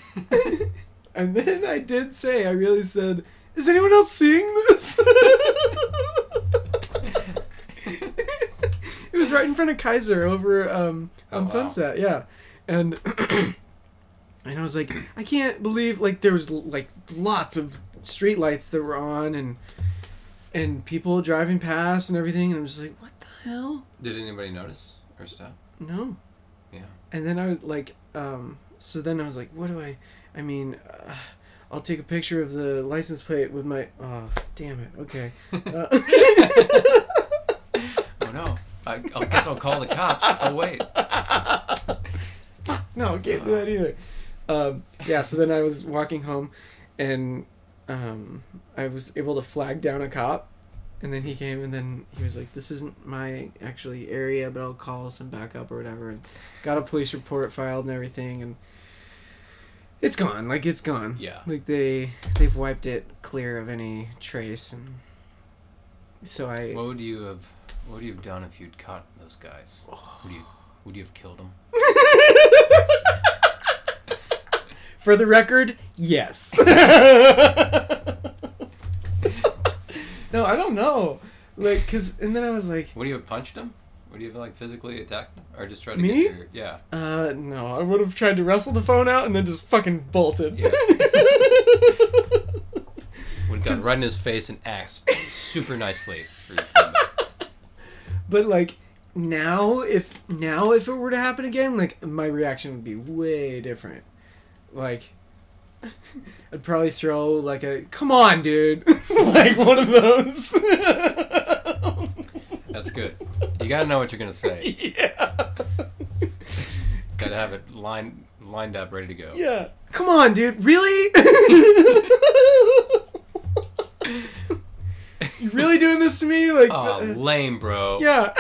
and then I did say, I really said, is anyone else seeing this? it was right in front of Kaiser over um, Oh, on wow. Sunset, yeah, and and I was like, I can't believe like there was like lots of street lights that were on and and people driving past and everything, and I'm just like, what the hell? Did anybody notice or stop? No. Yeah. And then I was like, um, so then I was like, what do I? I mean, uh, I'll take a picture of the license plate with my. Oh, damn it. Okay. Uh, Oh no. I, I guess I'll call the cops. Oh wait. no, can't do that either. Um, yeah, so then I was walking home, and um, I was able to flag down a cop, and then he came, and then he was like, "This isn't my actually area, but I'll call some backup or whatever." And got a police report filed and everything, and it's gone. Like it's gone. Yeah. Like they they've wiped it clear of any trace, and so I. What would you have? What would you have done if you'd caught those guys? Would you? Would you have killed them? For the record, yes. no, I don't know. Like, cause, and then I was like, Would you have punched them? Would you have like physically attacked him, or just tried to Me? get your? Yeah. uh, no, I would have tried to wrestle the phone out and then just fucking bolted. Yeah. Would have gone right in his face and asked super nicely for your phone but like, now if now if it were to happen again, like my reaction would be way different. Like, I'd probably throw like a "Come on, dude," like one of those. That's good. You gotta know what you're gonna say. yeah. Gotta have it lined lined up, ready to go. Yeah. Come on, dude. Really? you really doing this to me? Like, Oh, uh, lame, bro. yeah.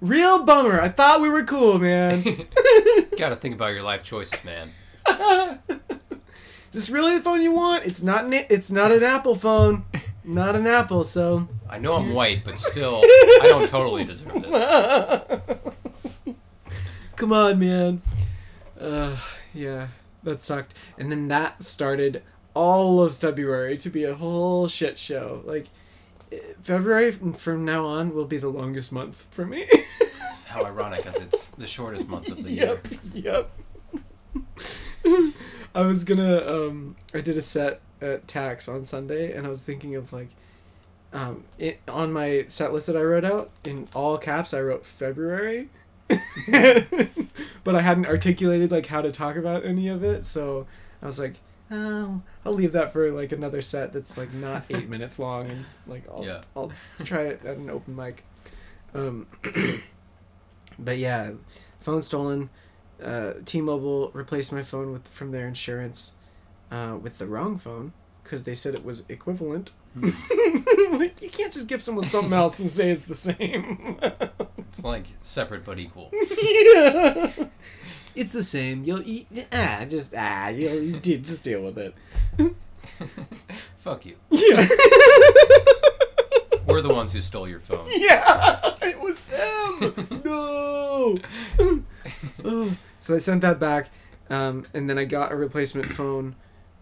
Real bummer. I thought we were cool, man. Gotta think about your life choices, man. Is this really the phone you want? It's not. An, it's not an Apple phone. Not an Apple. So. I know I'm white, but still, I don't totally deserve this. Come on, man. Uh, yeah, that sucked. And then that started all of February to be a whole shit show. Like, eh, February from now on will be the longest month for me. how ironic, as it's the shortest month of the yep, year. yep. I was gonna. Um, I did a set at Tax on Sunday, and I was thinking of like, um, it on my set list that I wrote out in all caps. I wrote February, but I hadn't articulated like how to talk about any of it. So I was like, oh, I'll leave that for like another set that's like not eight minutes long, and like I'll Yeah. I'll try it at an open mic. Um, but yeah, phone stolen. Uh, T-Mobile replaced my phone with from their insurance uh, with the wrong phone because they said it was equivalent. Like, you can't just give someone something else and say it's the same. It's like separate but equal. yeah. It's the same. You'll you, ah just ah you'll you de- just deal with it. Fuck you. Yeah. We're the ones who stole your phone. yeah. It was them. no. Oh. So I sent that back, um, and then I got a replacement phone.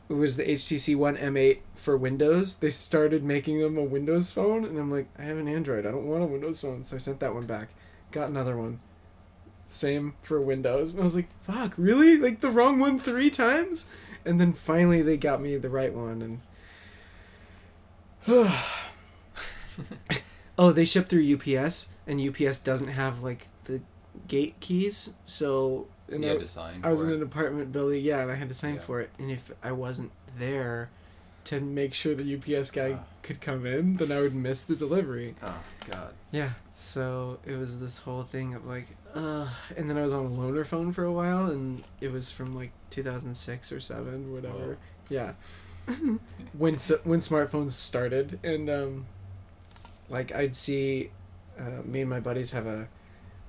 It was the HTC One M8 for Windows. They started making them a Windows phone, and I'm like, I have an Android. I don't want a Windows phone, so I sent that one back. Got another one. Same for Windows, and I was like, "Fuck, really? Like the wrong one three times?" And then finally, they got me the right one, and oh, they ship through UPS, and UPS doesn't have like the gate keys, so and You I, had to sign. I was for in an apartment building, yeah, and I had to sign Yeah. for it. And if I wasn't there to make sure the UPS guy Ah. could come in, then I would miss the delivery. Oh God. Yeah, so it was this whole thing of like, uh, and then I was on a loaner phone for a while, and it was from like 2006 or seven, whatever. Whoa. Yeah, when when smartphones started, and um, like I'd see, uh, me and my buddies have a,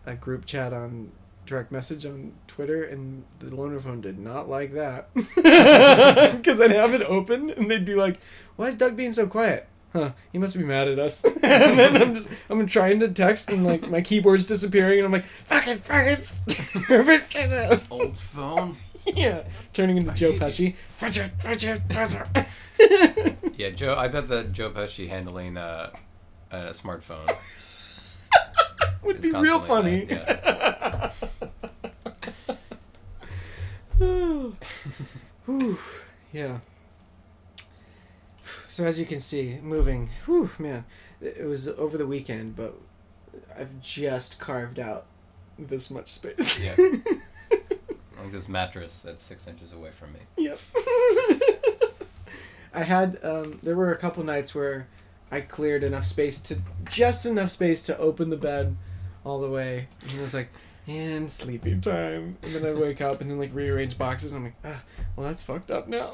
a group chat on direct message on Twitter, and the loaner phone did not like that because I'd have it open, and they'd be like, "Why is Doug being so quiet?" Huh? He must be mad at us. and then I'm just I'm trying to text, and like my keyboard's disappearing, and I'm like, "Fucking fucking." Old phone. yeah, turning into I Joe Pesci. Richard, Richard, Richard. Yeah, Joe. I bet that Joe Pesci handling uh, a smartphone Would be real funny. bad, Whew, yeah. So as you can see, moving. Whew, man, it was over the weekend, but I've just carved out this much space. Yeah. Like this mattress that's six inches away from me. Yep. I had um, there were a couple nights where I cleared enough space to just enough space to open the bed all the way, and I was like, and sleepy time, and then I wake up and then like rearrange boxes, and I'm like, ah, well that's fucked up now.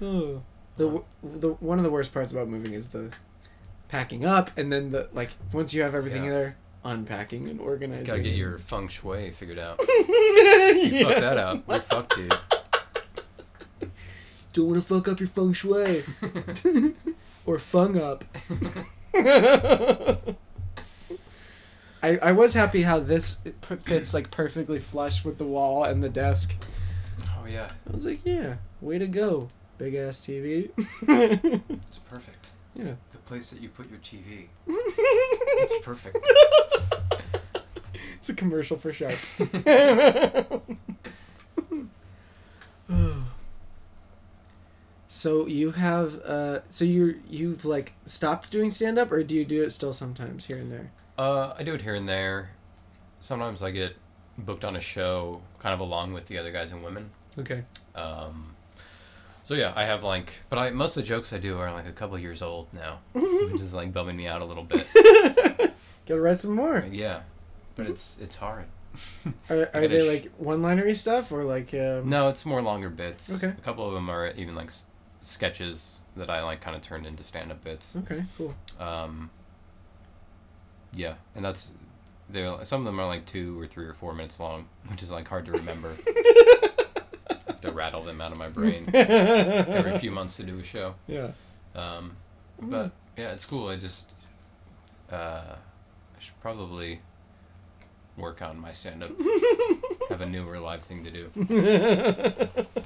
oh. The, the one of the worst parts about moving is the packing up, and then the like once you have everything Yeah. there, unpacking and organizing. You Gotta get your feng shui figured out. You you fuck that up. You're fucked, dude. Don't want to fuck up your feng shui. or fung up. I, I was happy how this fits like perfectly flush with the wall and the desk. Oh yeah, I was like, yeah, way to go, big ass TV. it's perfect. yeah. The place that you put your TV. It's perfect. It's a commercial for Sharp. so you have uh so you you've like stopped doing stand up or do you do it still sometimes here and there? Uh, I do it here and there. Sometimes I get booked on a show, kind of along with the other guys and women. Okay. Um, so yeah, I have like, but I most of the jokes I do are like a couple years old now, which is like bumming me out a little bit. Gotta write some more. Yeah, but it's it's hard. Are, are they sh- like one linery stuff or like um No, it's more longer bits. Okay. A couple of them are even like s- sketches that I like kind of turned into stand up bits. Okay, cool. Um, yeah, and that's they some of them are like two or three or four minutes long, which is like hard to remember. I have to rattle them out of my brain every few months to do a show. Yeah. Um, but yeah, it's cool. I just uh, I should probably work on my stand up. have a newer live thing to do.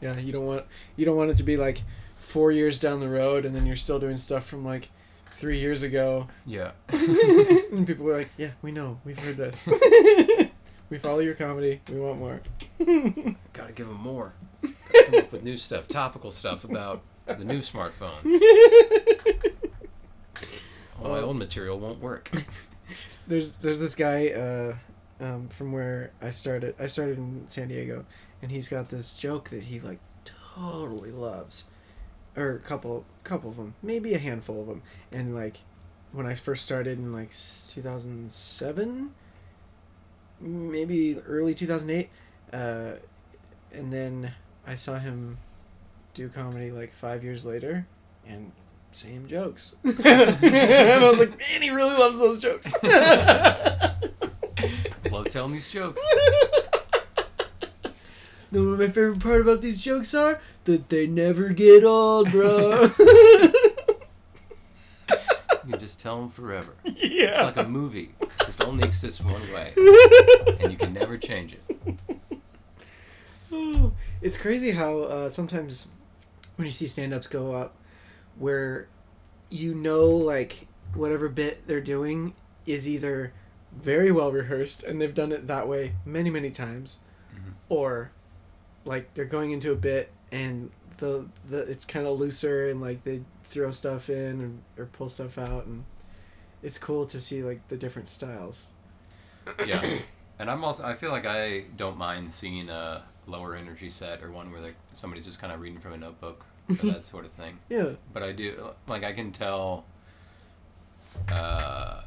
Yeah, you don't want you don't want it to be like four years down the road and then you're still doing stuff from like three years ago. Yeah. and people were like, "Yeah, we know. We've heard this. we follow your comedy. We want more." Gotta give them more. Gotta come up with new stuff, topical stuff about the new smartphones. All my old material won't work. There's there's this guy uh, um, from where I started. I started in San Diego, and he's got this joke that he like totally loves, or a couple couple of them, maybe a handful of them. And like when I first started in like 2007, maybe early 2008, uh, and then I saw him do comedy like five years later, and same jokes. and I was like, man, he really loves those jokes. Love telling these jokes. know what my favorite part about these jokes are? That they never get old, bro. You can just tell them forever. Yeah. It's like a movie. It just only exists one way, and you can never change it. it's crazy how uh, sometimes when you see stand-ups go up where you know like whatever bit they're doing is either very well rehearsed and they've done it that way many many times Mhm. or like they're going into a bit and the, the it's kind of looser and like they throw stuff in and, or pull stuff out and it's cool to see like the different styles Yeah, and I'm also. I feel like I don't mind seeing a lower energy set or one where like somebody's just kind of reading from a notebook or that sort of thing. yeah But I do like I can tell. Uh,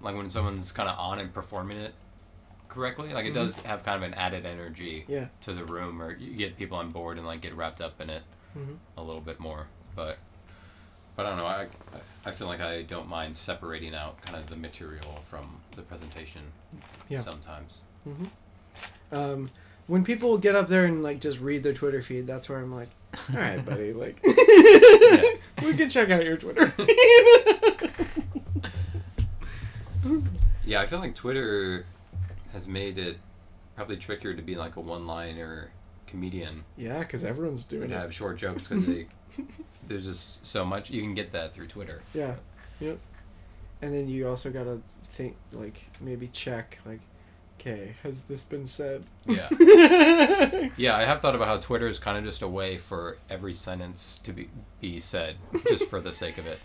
like when someone's kind of on and performing it correctly, like it does have kind of an added energy yeah to the room, or you get people on board and like get wrapped up in it Mhm. a little bit more. But but I don't know. I I feel like I don't mind separating out kind of the material from the presentation. Yeah. Sometimes. um, when people get up there and like just read their Twitter feed, that's where I'm like, all right, buddy, like we can check out your Twitter. Yeah, I feel like Twitter has made it probably trickier to be like a one-liner comedian yeah, because everyone's doing and it. have short jokes because they there's just so much you can get that through Twitter. Yeah, yep. And then you also gotta think like maybe check like, okay, has this been said? Yeah. Yeah, I have thought about how Twitter is kind of just a way for every sentence to be be said, just for the sake of it.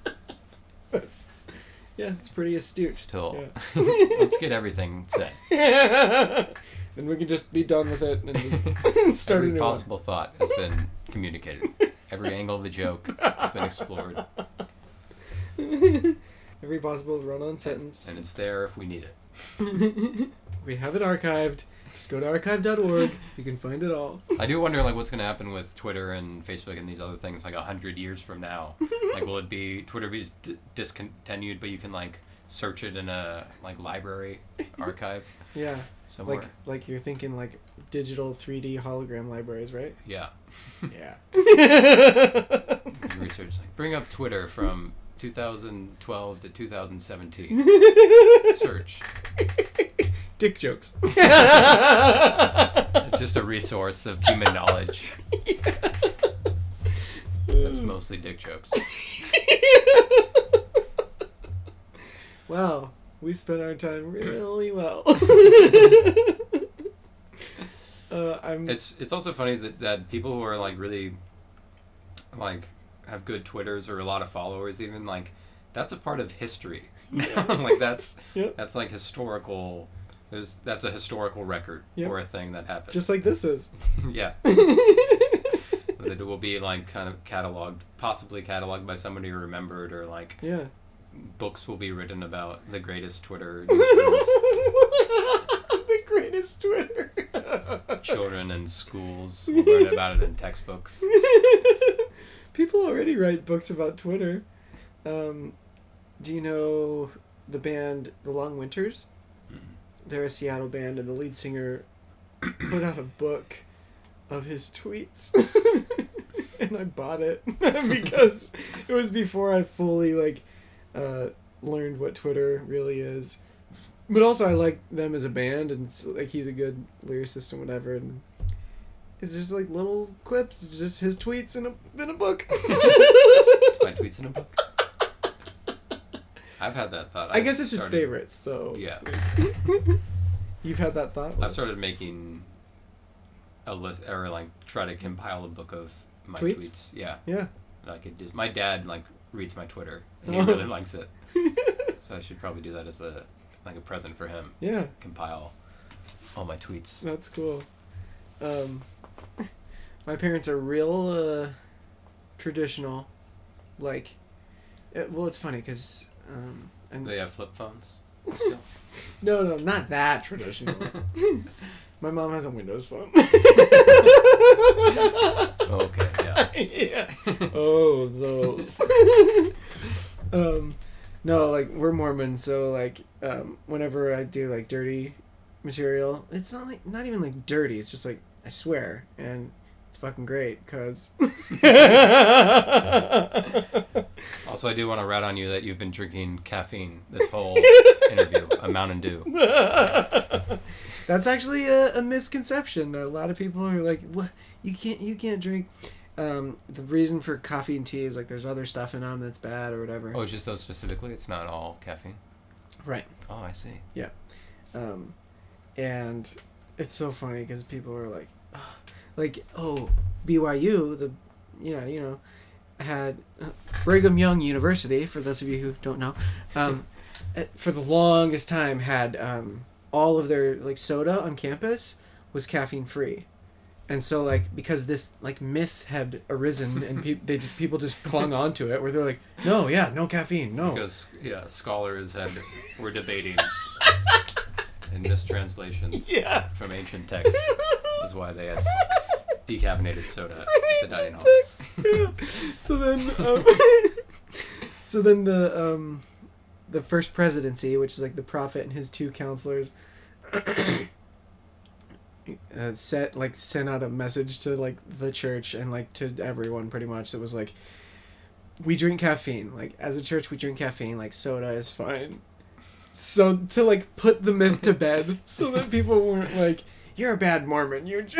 That's, yeah, it's pretty astute. Still, Yeah. let's get everything said. and we can just be done with it and just start a new possible thought has been communicated. Every angle of the joke has been explored. Every possible run-on sentence. and it's there if we need it. We have it archived. Just go to archive.org. You can find it all. I do wonder, like, what's going to happen with Twitter and Facebook and these other things, like a hundred years from now. like, will it be Twitter be d- discontinued, but you can like search it in a like library archive Yeah, somewhere? like like you're thinking like digital 3D hologram libraries, right? yeah, Yeah. Research like bring up Twitter from 2012 to 2017. Search. Dick jokes. It's just a resource of human knowledge. That's mostly dick jokes. wow, we spent our time really well. uh, I'm. It's it's also funny that, that people who are like really like have good Twitters or a lot of followers even like that's a part of history. like that's Yep. that's like historical there's that's a historical record Yep. or a thing that happened. just like this is. yeah. that it will be like kind of cataloged possibly cataloged by somebody who remembered or like Yeah. books will be written about the greatest Twitter the greatest Twitter. children in schools will learn about it in textbooks. People already write books about Twitter. Um, do you know the band The Long Winters? They're a Seattle band, and the lead singer put out a book of his tweets. and I bought it because it was before I fully like uh, learned what Twitter really is. But also, I like them as a band, and so, like he's a good lyricist and whatever. And It's just like little quips. It's just his tweets in a in a book. It's my tweets in a book. I've had that thought. I guess it's started- favorites though. Yeah, You've had that thought. I've started making a list or like try to compile a book of my Tweets? tweets. Yeah, Yeah. like it just my dad like reads my Twitter and he Oh. really likes it. So I should probably do that as a like a present for him. Yeah. Compile all my tweets. That's cool. Um, my parents are real uh, traditional. Like, uh well, it's funny because um, and They have flip phones. Still. no, no, not that traditional. my mom has a Windows phone. okay, yeah. yeah. Oh, those. um, no, like we're Mormons, so like um, whenever I do like dirty material, it's not like not even like dirty. It's just like I swear, and it's fucking great because. Also, I do want to rat on you that you've been drinking caffeine this whole interview. A Mountain Dew. That's actually a, a misconception. A lot of people are like, "What? You can't you can't drink." Um, the reason for coffee and tea is like there's other stuff in them that's bad or whatever. Oh, it's just so specifically. It's not all caffeine. Right. Oh, I see. Yeah, um, and it's so funny because people are like, "Ah," like, oh, BYU, the, yeah, you know, had uh, Brigham Young University. For those of you who don't know, um, uh, for the longest time had um, all of their like soda on campus was caffeine free. And so, like, because this like myth had arisen, and pe- they just, people just clung onto it, where they're like, "No, yeah, no caffeine, no." Because yeah, scholars had were debating and mistranslations yeah. from ancient texts is why they had decaffeinated soda at the dining hall. so then, um, so then the um, the first presidency, which is like the prophet and his two counselors, uh, set like sent out a message to like the church and like to everyone pretty much that was like, we drink caffeine. Like as a church, we drink caffeine. Like soda is fine. So to like put the myth to bed, so that people weren't like, "You're a bad Mormon. You're."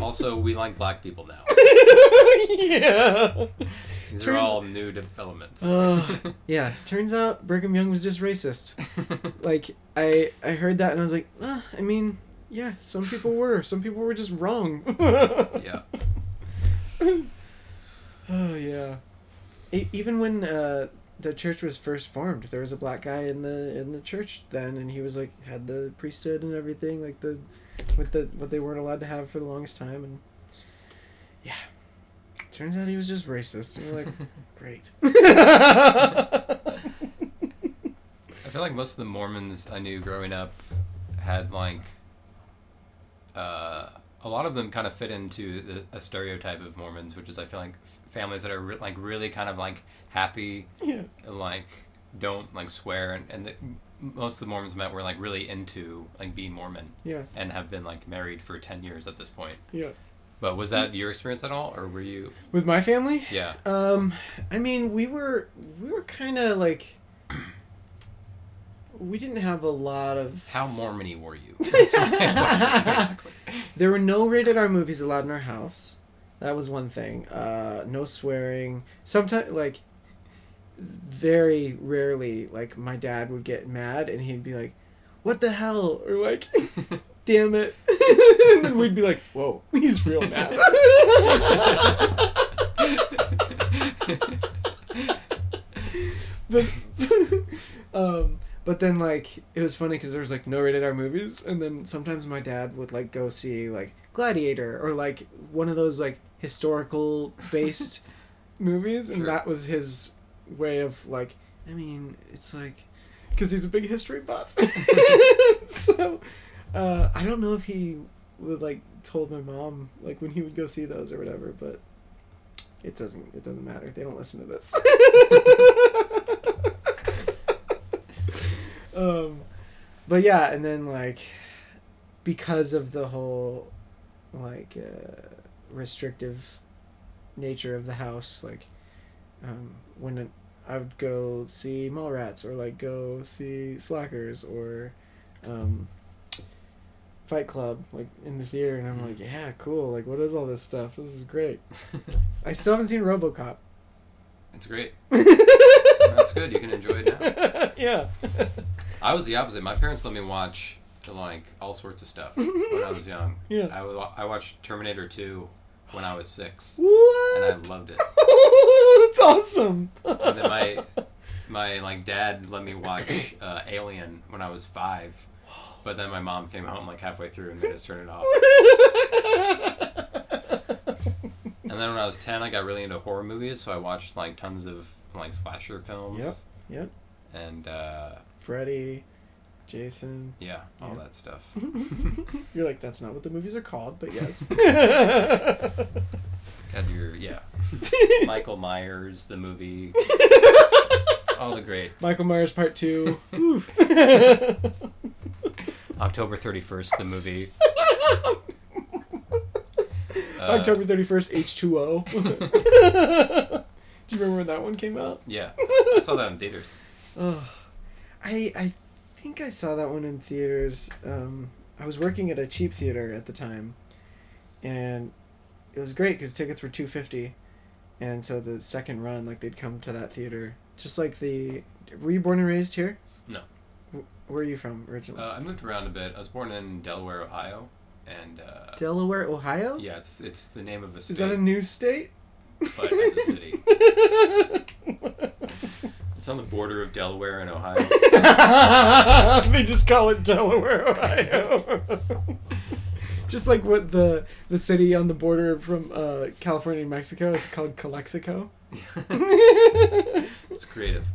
Also, we like black people now. yeah. These Turns- are all new developments. Uh, yeah. Turns out Brigham Young was just racist. Like I I heard that and I was like, uh, I mean, yeah, some people were. Some people were just wrong. yeah. oh yeah. E- even when uh, the church was first formed, there was a black guy in the in the church then, and he was like had the priesthood and everything, like the with the what they weren't allowed to have for the longest time, and yeah. Turns out he was just racist. And we're like, great. I feel like most of the Mormons I knew growing up had like uh, a lot of them kind of fit into the, a stereotype of Mormons, which is I feel like f- families that are re- like really kind of like happy yeah. and like don't like swear and, and the, most of the Mormons I met were like really into like being Mormon Yeah. and have been like married for 10 years at this point. Yeah. But was that your experience at all or were you With my family? yeah. Um, I mean, we were we were kind of like we didn't have a lot of. How Mormony were you? That's my question, basically. There were no rated R movies allowed in our house. That was one thing. Uh, no swearing. Sometimes, like, very rarely, like my dad would get mad and he'd be like, "What the hell?" or like, "Damn it," and then we'd be like, "Whoa, he's real mad." but um but then like it was funny because there was like no rated R movies, and then sometimes my dad would like go see like Gladiator or like one of those like historical based movies, and Sure. that was his way of like. I mean, it's like because he's a big history buff, so uh, I don't know if he would like told my mom like when he would go see those or whatever, but it doesn't it doesn't matter. They don't listen to this. Um, but yeah, and then like because of the whole like uh, restrictive nature of the house, like um, when it, I would go see Mallrats or like go see Slackers or um, Fight Club like in the theater, and I'm like, yeah, cool. Like, what is all this stuff? This is great. I still haven't seen RoboCop. It's great. That's good. You can enjoy it now. yeah. I was the opposite. My parents let me watch like all sorts of stuff when I was young. Yeah. I was I watched Terminator 2 when I was six, What? and I loved it. That's awesome. And then my my like dad let me watch uh, Alien when I was five, but then my mom came home like halfway through and made us turn it off. And then when I was ten, I got really into horror movies, so I watched like tons of like slasher films. Yep, yep. And uh, Freddy, Jason. yeah, all that stuff. You're like, that's not what the movies are called, but yes. Had your yeah, Michael Myers, the movie, all the great. Michael Myers Part Two. October thirty first, the movie. Uh, October thirty first, H two O. Do you remember when that one came out? Yeah, I saw that in theaters. Oh, I I think I saw that one in theaters. Um, I was working at a cheap theater at the time, and it was great because tickets were two fifty, and so the second run, like they'd come to that theater, just like the. Were you born and raised here? No. Wh- Where are you from originally? Uh, I moved around a bit. I was born in Delaware, Ohio, and uh, Delaware, Ohio. yeah, it's it's the name of a city. Is that a new state? but it's a city. It's on the border of Delaware and Ohio. they just call it Delaware, Ohio. just like what the the city on the border from uh, California and Mexico, it's called Calexico. it's creative.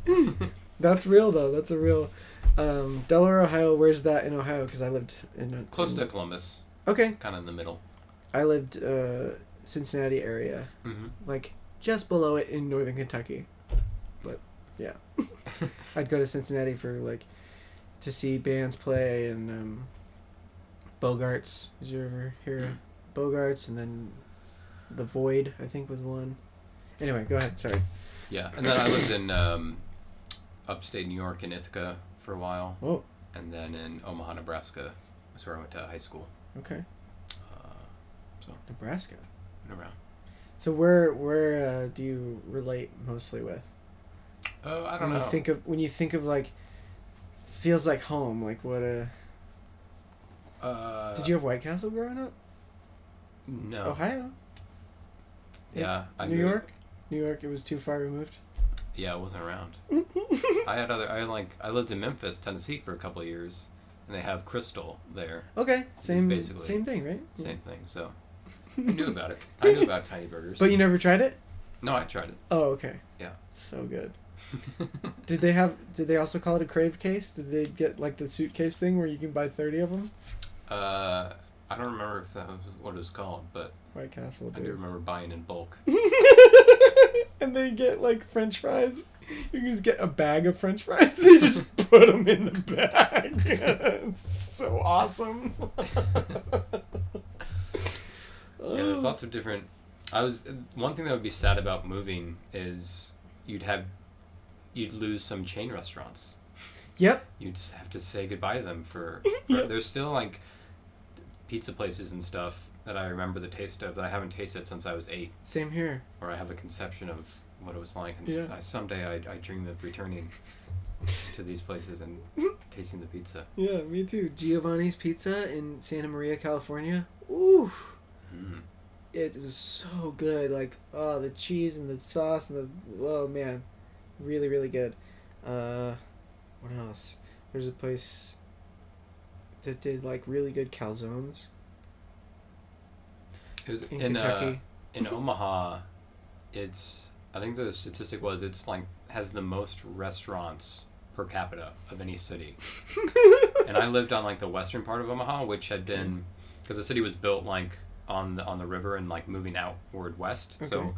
That's real though. That's a real um, Delaware, Ohio. Where's that in Ohio? Because I lived in a, Close in- to Columbus, Okay, kind of in the middle. I lived uh, Cincinnati area, hmm like just below it in northern Kentucky. But yeah, I'd go to Cincinnati for like to see bands play and um, Bogarts. Did you ever hear Bogarts? And then the Void, I think, was one. Anyway, go ahead. Sorry. Yeah, and then I lived in um, upstate New York in Ithaca for a while, Oh, and then in Omaha, Nebraska, was where I went to high school. Okay. Uh, Nebraska. went around. So where where uh, do you relate mostly with? Oh, I don't when know. You think of when you think of like feels like home. Like what a. uh, Did you have White Castle growing up? No. Ohio. Yeah. New York. New York. It was too far removed. Yeah, I wasn't around. I had other. I like I lived in Memphis, Tennessee for a couple of years, and they have Krystal there. Okay, same basically- same thing, right? Same thing. So I knew about it. I knew about tiny burgers. But you never tried it? no, I tried it. Oh, okay. Yeah. So good. Did they have? Did they also call it a crave case? Did they get like the suitcase thing where you can buy thirty of them? uh, I don't remember if that was what it was called, but White Castle, I do remember buying in bulk. and they get like French fries. You can just get a bag of French fries. They just put them in the bag. it's so awesome. Yeah, there's lots of different. I was one thing that would be sad about moving is you'd have you'd lose some chain restaurants. Yep. You'd have to say goodbye to them for. Yep. There's still like pizza places and stuff that I remember the taste of that I haven't tasted since I was eight, Same here. or I have a conception of what it was like. And Yeah. I, someday I, I dream of returning to these places and tasting the pizza. Yeah, me too. Giovanni's Pizza in Santa Maria, California. Ooh, Mm. it was so good. Like, oh, the cheese and the sauce and the oh man, really really good. Uh, what else? There's a place that did like really good calzones It was in, in, uh, Kentucky. in Omaha, it's I think the statistic was it's like has the most restaurants per capita of any city. and I lived on like the western part of Omaha, which had been mm-hmm. because the city was built like on the on the river and like moving outward west. Okay. So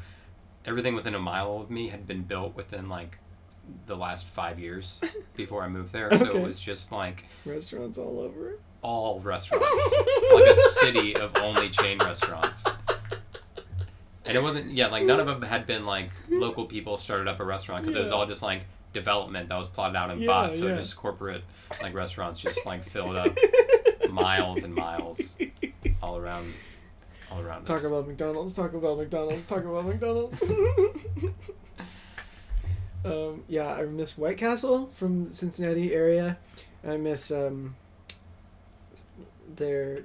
everything within a mile of me had been built within like the last five years before I moved there. So it was just like Restaurants all over. all restaurants, like a city of only chain restaurants. And it wasn't, yeah, like none of them had been like local people started up a restaurant because it was all just like development that was plotted out and Yeah, bought. So yeah. just corporate like restaurants just like filled up miles and miles all around all around Talk us. about McDonald's. Talk about McDonald's. Talk about McDonald's. um, yeah, I miss White Castle from Cincinnati area. And I miss um, their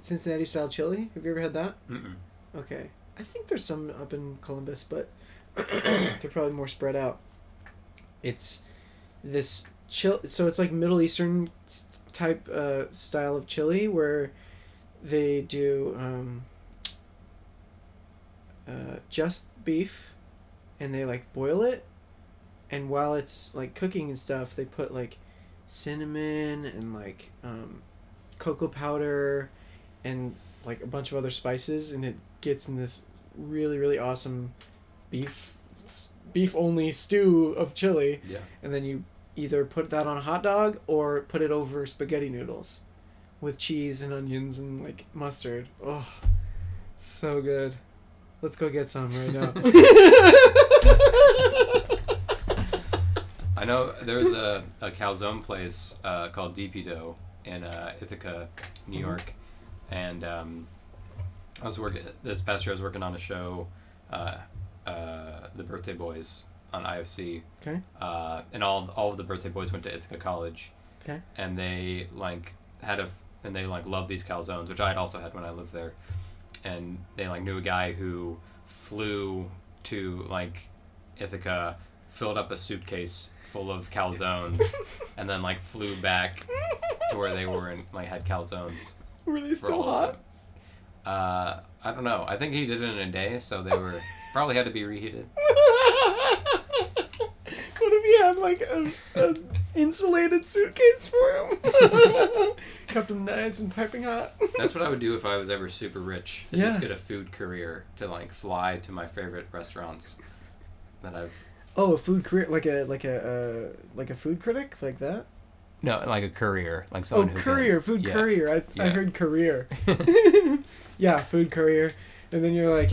Cincinnati style chili. Have you ever had that? Mm-mm. Okay, I think there's some up in Columbus, but they're probably more spread out. It's this chill. So it's like Middle Eastern type uh, style of chili where they do um, uh, just beef, and they like boil it, and while it's like cooking and stuff, they put like cinnamon and like um, cocoa powder and like a bunch of other spices, and it gets in this really really awesome beef beef only stew of chili Yeah. and then you either put that on a hot dog or put it over spaghetti noodles with cheese and onions and like mustard. Oh, so good. Let's go get some right now. I know there's a, a calzone place uh, called DP Dough in uh, Ithaca, New Mhm. York, and um, I was working this past year. I was working on a show, uh, uh, The Birthday Boys on IFC, okay. uh, and all all of the Birthday Boys went to Ithaca College, Okay. and they like had a f- and they like loved these calzones, which I had also had when I lived there, and they like knew a guy who flew to like Ithaca, filled up a suitcase full of calzones, and then like flew back to where they were and like had calzones. Were they still hot? Uh, I don't know. I think he did it in a day, so they were probably had to be reheated. what if he had like a, a insulated suitcase for him? Kept him nice and piping hot. That's what I would do if I was ever super rich. Is Yeah. just get a food career to like fly to my favorite restaurants that I've Oh, a food career, like a like a uh, like a food critic, like that. no like a courier like Oh, someone who courier, can, food yeah. courier. I, I heard career. yeah, food courier. And then you're like,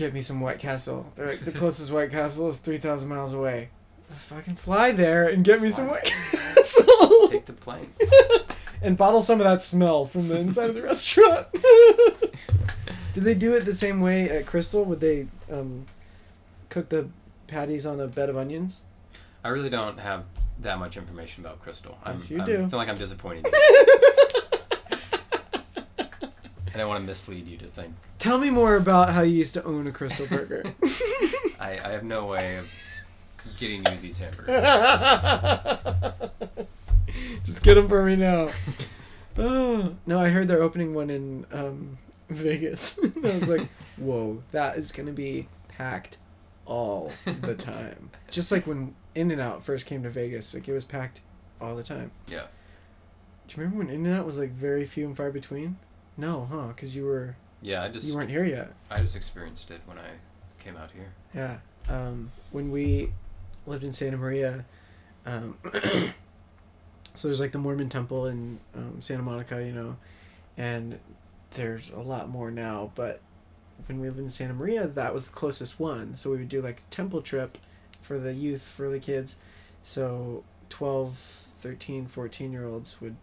get me some White Castle. They're like, the closest White Castle is 3,000 miles away. I Fucking fly there and get me some White Castle. Take the plane. and bottle some of that smell from the inside of the restaurant. Did they do it the same way at Krystal? Would they um, cook the patties on a bed of onions? I really don't have that much information about Krystal. I'm, Yes, you I'm- do. I feel like I'm disappointing. You. I don't want to mislead you to think Tell me more about how you used to own a Krystal Burger. I, I have no way of getting you these hamburgers. Just get them for me now. Oh no, I heard they're opening one in um, Vegas. I was like, whoa, that is gonna be packed all the time. Just like when In and Out first came to Vegas, like it was packed all the time. Yeah. Do you remember when In and Out was like very few and far between? No, huh? Because you were Yeah, I just you weren't here yet. I just experienced it when I came out here. Yeah. Um, when we lived in Santa Maria, um, so there's like the Mormon temple in um, Santa Monica, you know, and there's a lot more now. But when we lived in Santa Maria, that was the closest one. So we would do like a temple trip for the youth, for the kids. So 12, 13, 14 year olds would,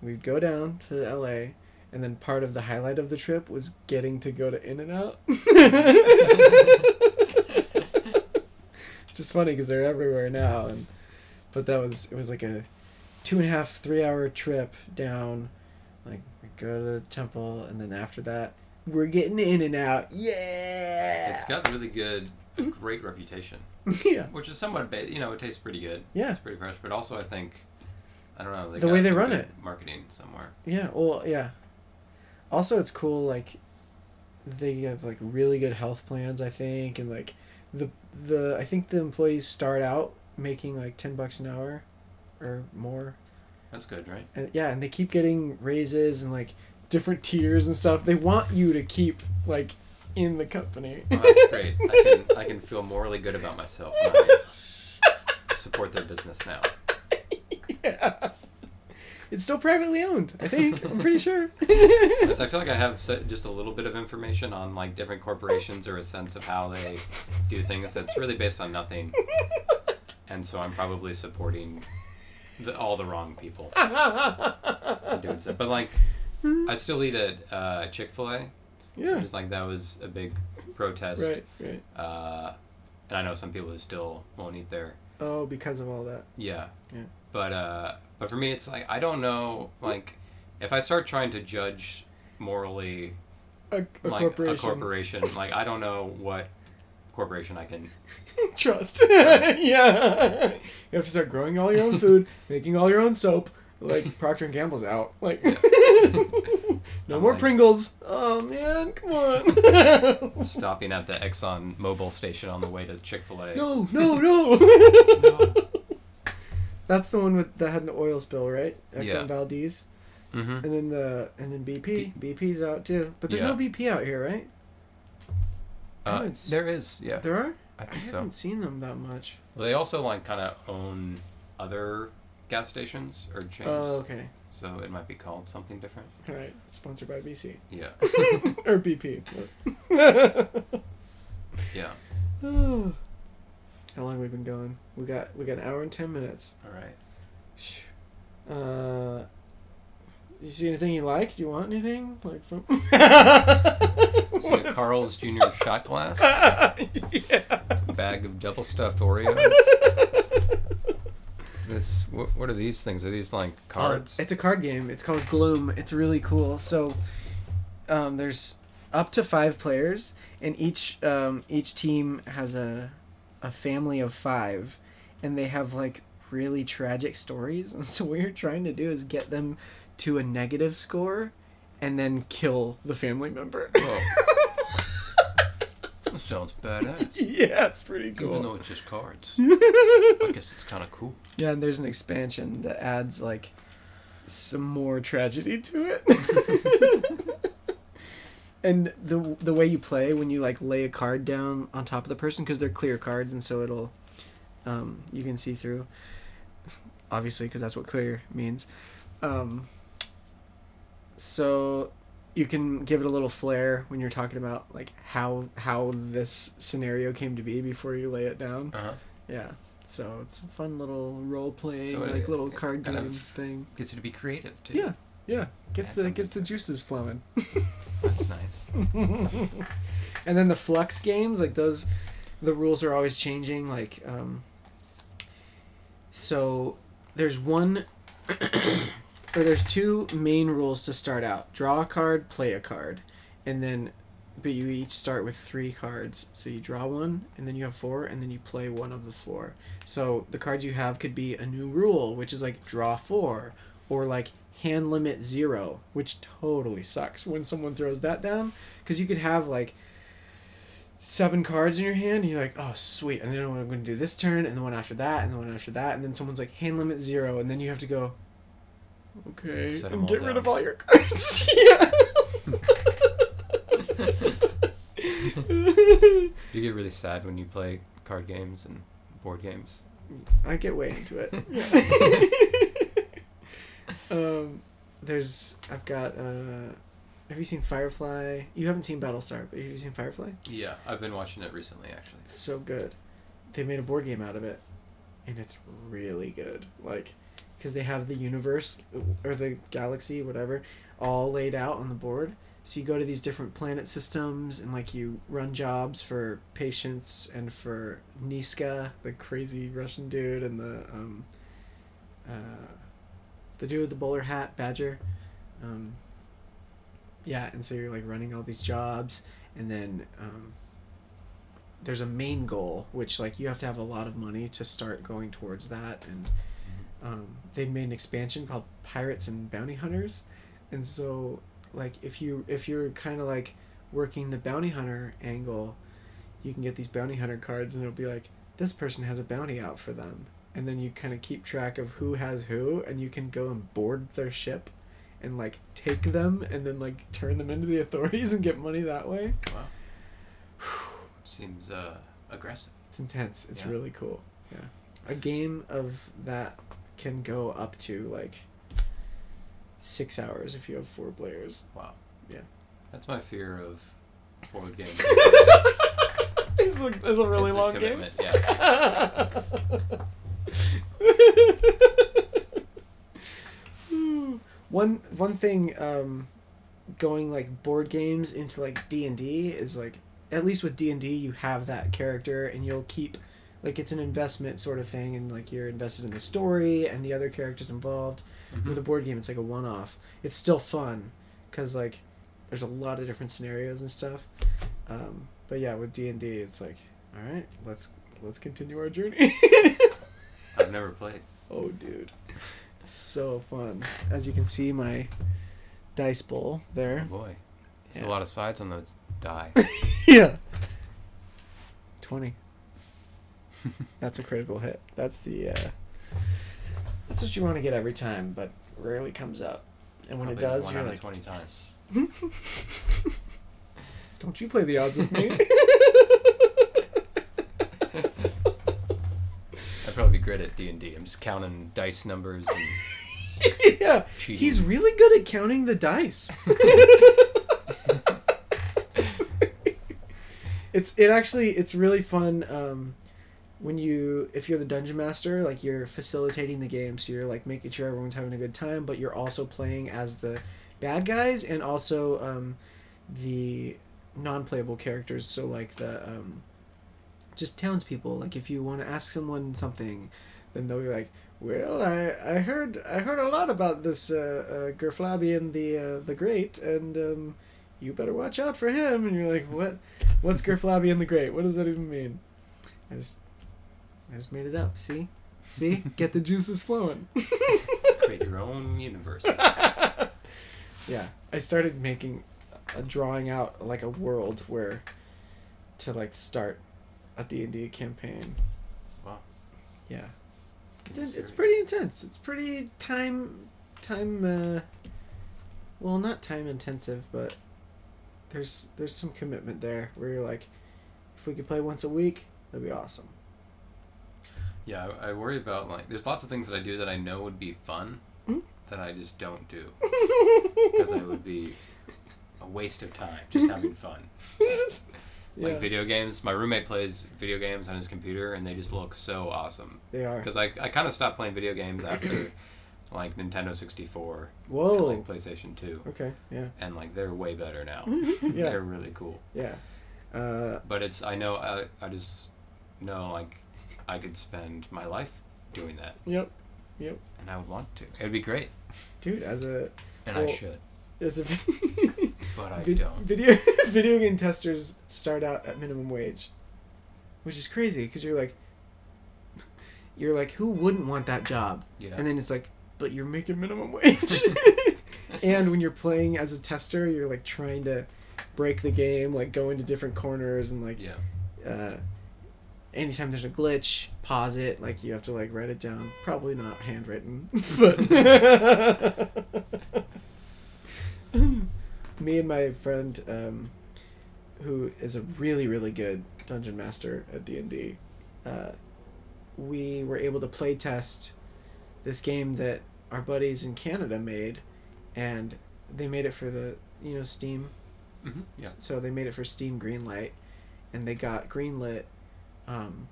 we'd go down to LA. And then part of the highlight of the trip was getting to go to In and Out. Just funny because they're everywhere now, and but that was it was like a two and a half three hour trip down. Like we go to the temple, and then after that, we're getting in and out. Yeah, It's got really good, a great reputation, yeah, which is somewhat, ba- you know, it tastes pretty good. yeah, It's pretty fresh, but also I think, I don't know, they The got way they run it. marketing somewhere. yeah. Well, yeah. Also, it's cool. Like they have like really good health plans. I think, and like the the I think the employees start out making like ten bucks an hour, or more. That's good, right? and yeah, and they keep getting raises and like different tiers and stuff. They want you to keep like in the company. Well, that's great. I can I can feel morally good about myself. When I support their business now. yeah. It's still privately owned, I think. I'm pretty sure. I feel like I have just a little bit of information on like different corporations or a sense of how they do things that's really based on nothing, and so I'm probably supporting the, all the wrong people. doing stuff. But like, I still eat at uh, Chick Fil A. Yeah. Just like that was a big protest. Right. Right. Uh, and I know some people who still won't eat there. Oh, because of all that. Yeah. Yeah. But uh, but for me, it's like I don't know. Like, if I start trying to judge morally, A, a like corporation. a corporation, like I don't know what corporation I can. Trust. yeah. You have to start growing all your own food, making all your own soap. Like Procter and Gamble's out. Like no I'm more like- Pringles. Oh man, come on. stopping at the Exxon Mobil station on the way to Chick Fil A. no, no, no. No. That's the one with that had an oil spill, right? Exxon Yeah. Valdez, Mm-hmm. and then the and then BP. D- BP's out too, but there's no BP out here, right? Uh, there is, yeah, There are. I I think so. haven't seen them that much. Well, they also like kind of own other gas stations or chains, Oh, okay. so it might be called something different. All right. Sponsored by BC Yeah, or BP. yeah. Oh. How long have we been going? We got we got an hour and ten minutes. All right. Uh, you see anything you like? Do you want anything like from? So Carl's Jr. shot glass, yeah. bag of double stuffed Oreos. This what, what are these things? Are these like cards? Uh, it's a card game. It's called Gloom. It's really cool. So, um, there's up to five players, and each um, each team has a a family of five, and they have like really tragic stories. And so what you're trying to do is get them to a negative score, and then kill the family member. That sounds badass. yeah, it's pretty cool. Even though it's just cards, I guess it's kind of cool. Yeah, and there's an expansion that adds like some more tragedy to it. And the the way you play when you like lay a card down on top of the person because they're clear cards and so it'll um, you can see through. Obviously, because that's what clear means. Um, so you can give it a little flair when you're talking about like how how this scenario came to be before you lay it down. Uh huh. Yeah. So it's a fun little role playing, So it- like little it card kind game of- thing. Gets you to be creative too. Yeah. Yeah. Gets the gets the juices flowing. That's nice. and then the Fluxx games, like those the rules are always changing. Like um so there's one or there's two main rules to start out. Draw a card, play a card. And then but you each start with three cards. So you draw one and then you have four and then you play one of the four. So the cards you have could be a new rule, which is like draw four or like hand limit zero, which totally sucks when someone throws that down because you could have like seven cards in your hand and you're like oh sweet i know what i'm going to do this turn and the one after that and the one after that and then someone's like hand limit zero and then you have to go okay Set 'em and all get rid down. of all your cards yeah you get really sad when you play card games and board games? i get way into it um there's i've got uh have you seen firefly you haven't seen battlestar but have you seen firefly Yeah, I've been watching it recently actually. It's so good. They made a board game out of it, and it's really good. Like, because they have the universe or the galaxy, whatever, all laid out on the board. So you go to these different planet systems, and like you run jobs for Patience and for Niska, the crazy Russian dude, and the um, uh, the dude with the bowler hat, Badger. Um, yeah, and so you're like running all these jobs, and then um, there's a main goal which like you have to have a lot of money to start going towards that and um, they made an expansion called pirates and bounty hunters and so like if you if you're kind of like working the bounty hunter angle you can get these bounty hunter cards and it'll be like this person has a bounty out for them and then you kind of keep track of who has who and you can go and board their ship and like take them and then like turn them into the authorities and get money that way Wow. Seems uh, aggressive. It's intense. It's Yeah. really cool. Yeah. A game of that can go up to like six hours if you have four players. Wow. Yeah. That's my fear of board games. it's, a, it's a really It's a long game. commitment, Yeah. one one thing um, going like board games into like D and D is like at least with D and D you have that character and you'll keep like it's an investment sort of thing and like you're invested in the story and the other characters involved. Mhm. With a board game, it's like a one off. It's still fun because like there's a lot of different scenarios and stuff. Um, but yeah, with D and D, it's like all right, let's let's continue our journey. I've never played. Oh, dude. It's so fun. As you can see, my dice bowl Oh there. boy, there's Yeah. a lot of sides on the die. yeah. 20. That's a critical hit. That's the, uh, that's what you want to get every time, but rarely comes up. And when Probably it does, you're like, 20 times. don't you play the odds with me? I'd probably be great at D and D. I'm just counting dice numbers and yeah. cheating. He's really good at counting the dice. it's it actually it's really fun um, when you if you're the dungeon master like you're facilitating the game so you're like making sure everyone's having a good time but you're also playing as the bad guys and also um, the non-playable characters so like the um, just townspeople like if you want to ask someone something then they'll be like well, I, I heard I heard a lot about this uh, uh, Gerflabian the uh, the Great, and um, you better watch out for him. And you're like, what? What's Gerflabian the Great? What does that even mean? I just I just made it up. See, see, get the juices flowing. create your own universe. Yeah, I started making a drawing out like a world where to like start a D and D campaign. Wow. Yeah. It's, Getting it's pretty intense. It's pretty time time uh well not time intensive but there's there's some commitment there where you're like if we could play once a week that'd be awesome. Yeah, I, I worry about like there's lots of things that I do that I know would be fun Mhm. that I just don't do because it would be a waste of time just having fun. Like Yeah, video games, my roommate plays video games on his computer and they just look so awesome. they are. Because I, I kind of stopped playing video games after like Nintendo 64 and Whoa. like PlayStation 2 Okay, yeah. and like they're way better now. Yeah. They're really cool. Yeah. Uh But it's I know I, I just know like I could spend my life doing that yep. Yep. and I would want to. It would be great. Dude, as a And I should. as a But I vid- don't. video video game testers start out at minimum wage, which is crazy because you're like, you're like, who wouldn't want that job? Yeah. And then it's like, but you're making minimum wage. and when you're playing as a tester, you're like trying to break the game, like go into different corners and like, yeah. uh, anytime there's a glitch, pause it. Like you have to like write it down. Probably not handwritten, but me and my friend, um, who is a really really good dungeon master at D and D, uh, we were able to play test this game that our buddies in Canada made, and they made it for the you know Steam hmm Yeah. so they made it for Steam Greenlight, and they got greenlit. Um,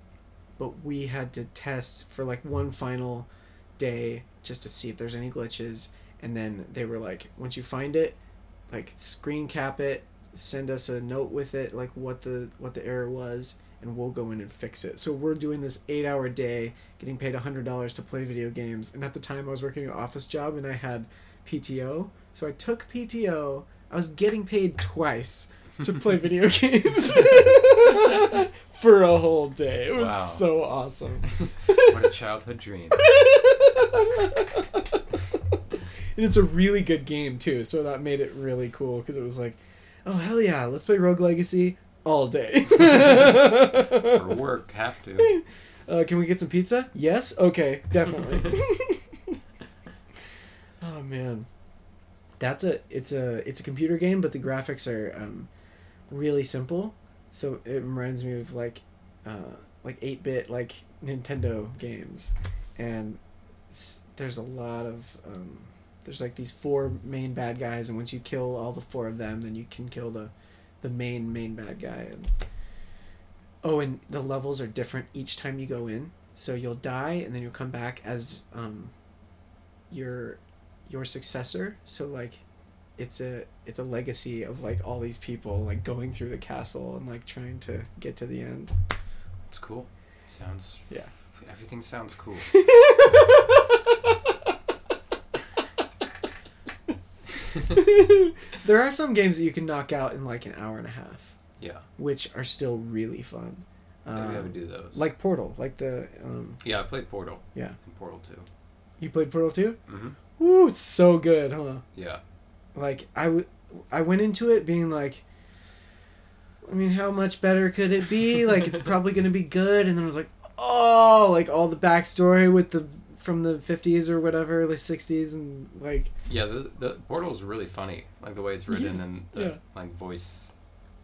but we had to test for like one final day just to see if there's any glitches, and then they were like, once you find it, like screen cap it, send us a note with it, like what the what the error was, and we'll go in and fix it. So we're doing this eight hour day, getting paid hundred dollars to play video games, and at the time I was working an office job and I had PTO, so I took PTO. I was getting paid twice to play video games for a whole day. It was Wow. so awesome. What a childhood dream. And it's a really good game too, so that made it really cool because it was like, oh hell yeah, let's play Rogue Legacy all day. For work, have to. uh, can we get some pizza? Yes. Okay, definitely. oh man, that's a it's a it's a computer game, but the graphics are um, really simple. So it reminds me of like uh, like eight bit like Nintendo games, and there's a lot of um, there's like these four main bad guys, and once you kill all the four of them, then you can kill the the main main bad guy. And oh, and the levels are different each time you go in. So you'll die, and then you'll come back as um, your your successor. So like, it's a it's a legacy of like all these people like going through the castle and like trying to get to the end. It's cool. Sounds. Yeah. Everything sounds cool. there are some games that you can knock out in like an hour and a half, Yeah. which are still really fun. Maybe I Um, would do those. like Portal, like the um, Yeah, I played Portal. Yeah. And Portal 2. you played Portal Two. Mm-hmm. Ooh, it's so good, huh? Yeah. Like I w- I went into it being like, I mean, how much better could it be? Like it's probably gonna be good, and then I was like, oh, like all the backstory with the from the fifties or whatever, the sixties, and like Yeah, the, the Portal is really funny. Like the way it's written Yeah. and the Yeah. like voice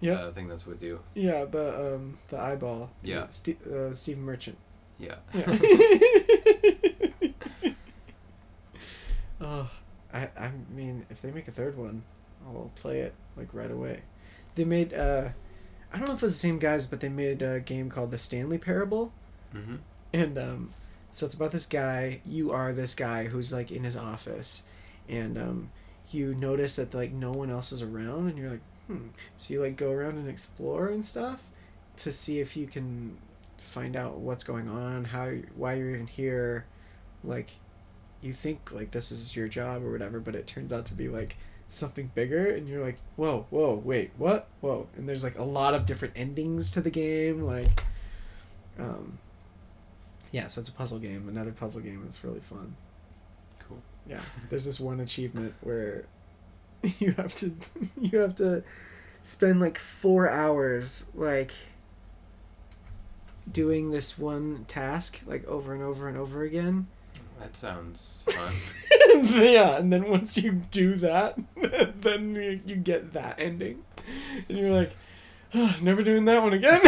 yeah, uh, thing that's with you. yeah, the um the eyeball, Yeah. Ste- uh, Stephen Merchant. Yeah. Yeah. oh, I I mean, if they make a third one, I'll play it like right away. They made uh, I don't know if it was the same guys, but they made a game called The Stanley Parable, Mm-hmm. and um, so it's about this guy. You are this guy who's like in his office, and um, you notice that like no one else is around, and you're like, hmm. So you like go around and explore and stuff to see if you can find out what's going on, how, why you're even here, like, you think like this is your job or whatever, but it turns out to be like something bigger, and you're like, whoa, whoa, wait, what, whoa, and there's like a lot of different endings to the game, like, um, yeah, so it's a puzzle game, another puzzle game. It's really fun. Cool. Yeah, there's this one achievement where you have to you have to spend like four hours like doing this one task like over and over and over again. That sounds fun. yeah, and then once you do that, then you, you get that ending, and you're like, oh, never doing that one again.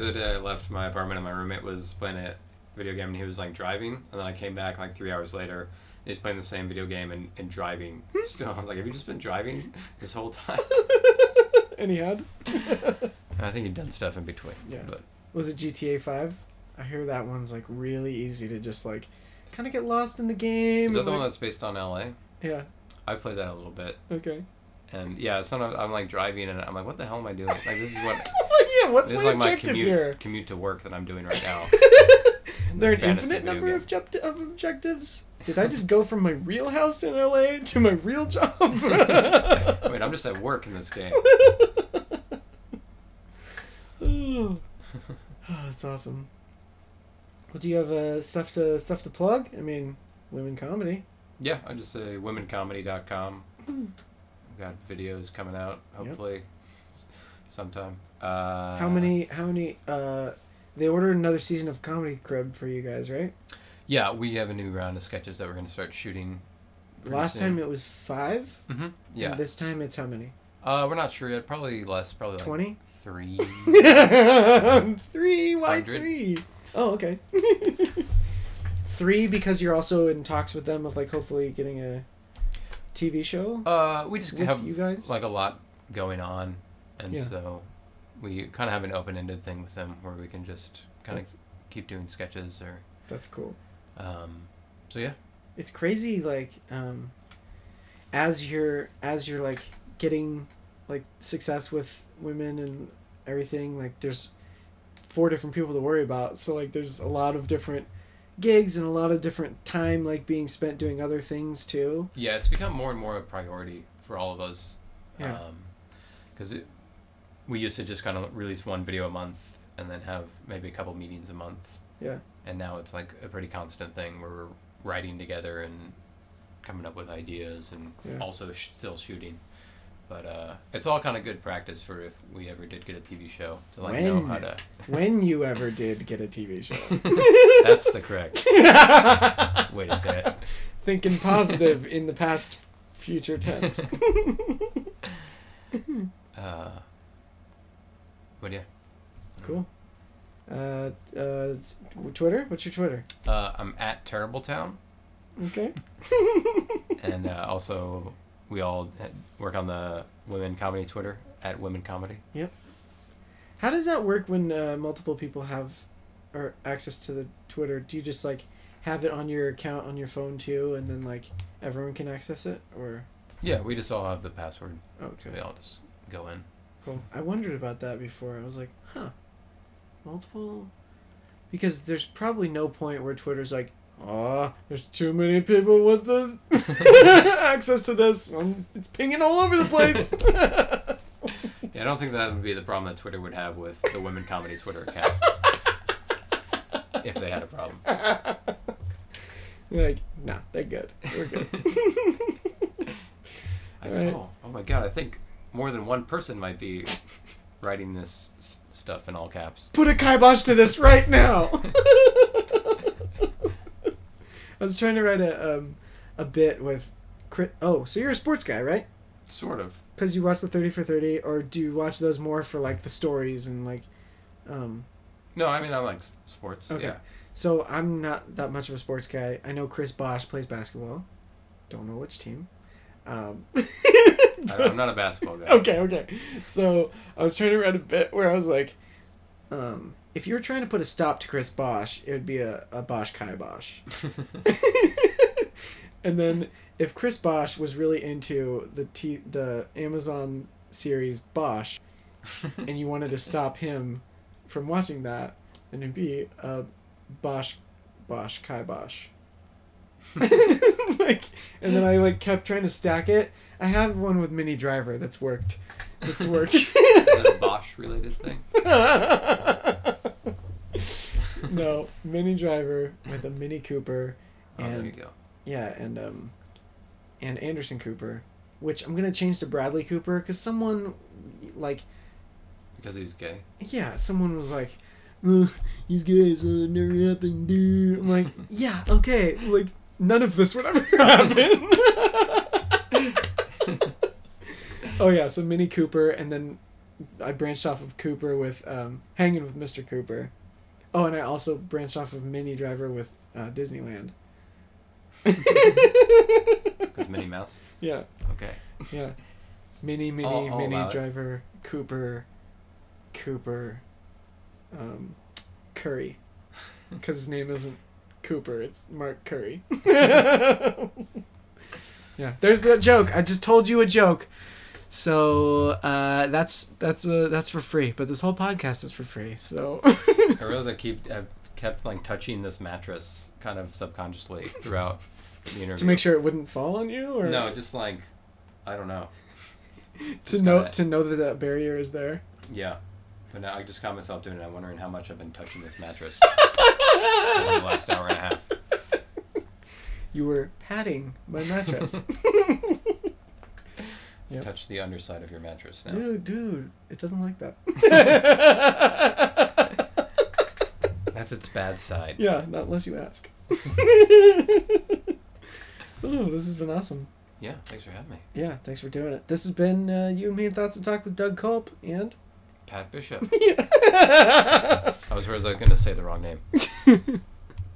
The other day I left my apartment and my roommate was playing a video game and he was like driving and then I came back like three hours later and he's playing the same video game and, and driving hmm? still. I was like, Have you just been driving this whole time? and he had. I think he'd done stuff in between. Yeah. But Was it GTA Five? I hear that one's like really easy to just like kind of get lost in the game. is that the one that's based on LA? Yeah. I played that a little bit. Okay. And yeah, sometimes I'm like driving and I'm like, what the hell am I doing? Like this is what yeah. What's this my is like my objective commute here? commute to work that I'm doing right now. There are an infinite number of, object- of objectives? Did I just go from my real house in LA to my real job? Wait, I'm just at work in this game. oh, that's awesome. Well, do you have uh, stuff to stuff to plug? I mean, women comedy. Yeah, I just say womencomedy.com. Hmm. We've got videos coming out, hopefully, sometime. Uh, how many? How many? Uh, they ordered another season of Comedy Crib for you guys, right? Yeah, we have a new round of sketches that we're going to start shooting. Last soon. time it was five. Mm-hmm. Yeah. And this time it's how many? Uh, we're not sure yet. Probably less. Probably like Twenty. three. three. Why Hundred. three? Oh, okay. three because you're also in talks with them of like hopefully getting a TV show Uh, we just have you guys. like a lot going on, and Yeah. so we kind of have an open-ended thing with them where we can just kind of keep doing sketches or. that's cool. Um, so yeah. It's crazy. Like, um, as you're as you're like getting like success with women and everything, like there's four different people to worry about. So like there's a lot of different gigs and a lot of different time like being spent doing other things too. Yeah, it's become more and more a priority for all of us. Yeah. Because it we used to just kind of release one video a month and then have maybe a couple meetings a month. Yeah. And now it's like a pretty constant thing where we're writing together and coming up with ideas and Yeah. also sh- still shooting. But uh, it's all kind of good practice for if we ever did get a TV show to like know When? how to. when you ever did get a TV show. That's the correct way to say it. Thinking positive in the past future tense. Uh, but yeah. cool. Uh, uh, Twitter? What's your Twitter? Uh, I'm at Terrible Town. Okay. and uh, also we all work on the women comedy Twitter at women comedy. Yep. How does that work when uh, multiple people have or access to the Twitter? Do you just like have it on your account on your phone too, and then like everyone can access it? Or Yeah, we just all have the password. So okay, we all just go in. Cool. I wondered about that before. I was like, huh, multiple. Because there's probably no point where Twitter's like, oh, there's too many people with the access to this. Um, it's pinging all over the place. Yeah, I don't think that would be the problem that Twitter would have with the women comedy Twitter account. if they had a problem. like, nah, they're good. We're good. I said, Right. oh, oh my god, I think more than one person might be writing this s- stuff in all caps. Put a kibosh to this right now. I was trying to write a um, a bit with, Chris. Oh, so you're a sports guy, right? Sort of. Because you watch the Thirty for Thirty, or do you watch those more for like the stories and like, um, No, I mean I like s- sports. Okay. Yeah. So I'm not that much of a sports guy. I know Chris Bosh plays basketball. Don't know which team. Um, I'm not a basketball guy. okay, okay. So I was trying to write a bit where I was like, um, if you were trying to put a stop to Chris Bosh, it would be a, a Bosch Kai Bosch. and then if Chris Bosh was really into the t- the Amazon series Bosch, and you wanted to stop him from watching that, then it'd be a Bosch Bosch Kai Bosch. like, and then I like kept trying to stack it. I have one with Minnie Driver that's worked. That's worked. Is it a Bosch related thing? no, Minnie Driver with a Mini Cooper, Oh, there you and go. yeah, and um, and Anderson Cooper, which I'm gonna change to Bradley Cooper because someone, like, Because he's gay. yeah, someone was like, uh, gay, guys uh, never happened, dude." I'm like, yeah, okay, like none of this would ever happen. oh yeah, so Mini Cooper, and then I branched off of Cooper with um, hanging with Mr. Cooper. Oh, and I also branched off of Minnie Driver with uh, Disneyland. Because Minnie Mouse. yeah, Okay. yeah. Mini, Mini, I'll- I'll Mini allow it. Driver, Cooper, Cooper, um, Curry. Because his name isn't Cooper, it's Mark Curry. yeah, there's the joke. I just told you a joke. So uh, that's that's uh, that's for free, but this whole podcast is for free. So I realize I keep I've kept like touching this mattress kind of subconsciously throughout the interview. to make sure it wouldn't fall on you, or No, just like I don't know. to know gotta- to know that that barrier is there. Yeah. But now I just caught myself doing it. I'm wondering how much I've been touching this mattress over the last hour and a half. You were patting my mattress. Yep. Touch the underside of your mattress now. Dude, dude, it doesn't like that. That's its bad side. yeah, not unless you ask. Ooh, this has been awesome. Yeah, thanks for having me. Yeah, thanks for doing it. This has been uh, You and Me and Thoughts and Talk with Doug Culp and. Pat Bishop. Yeah. I was worried I was going to say the wrong name.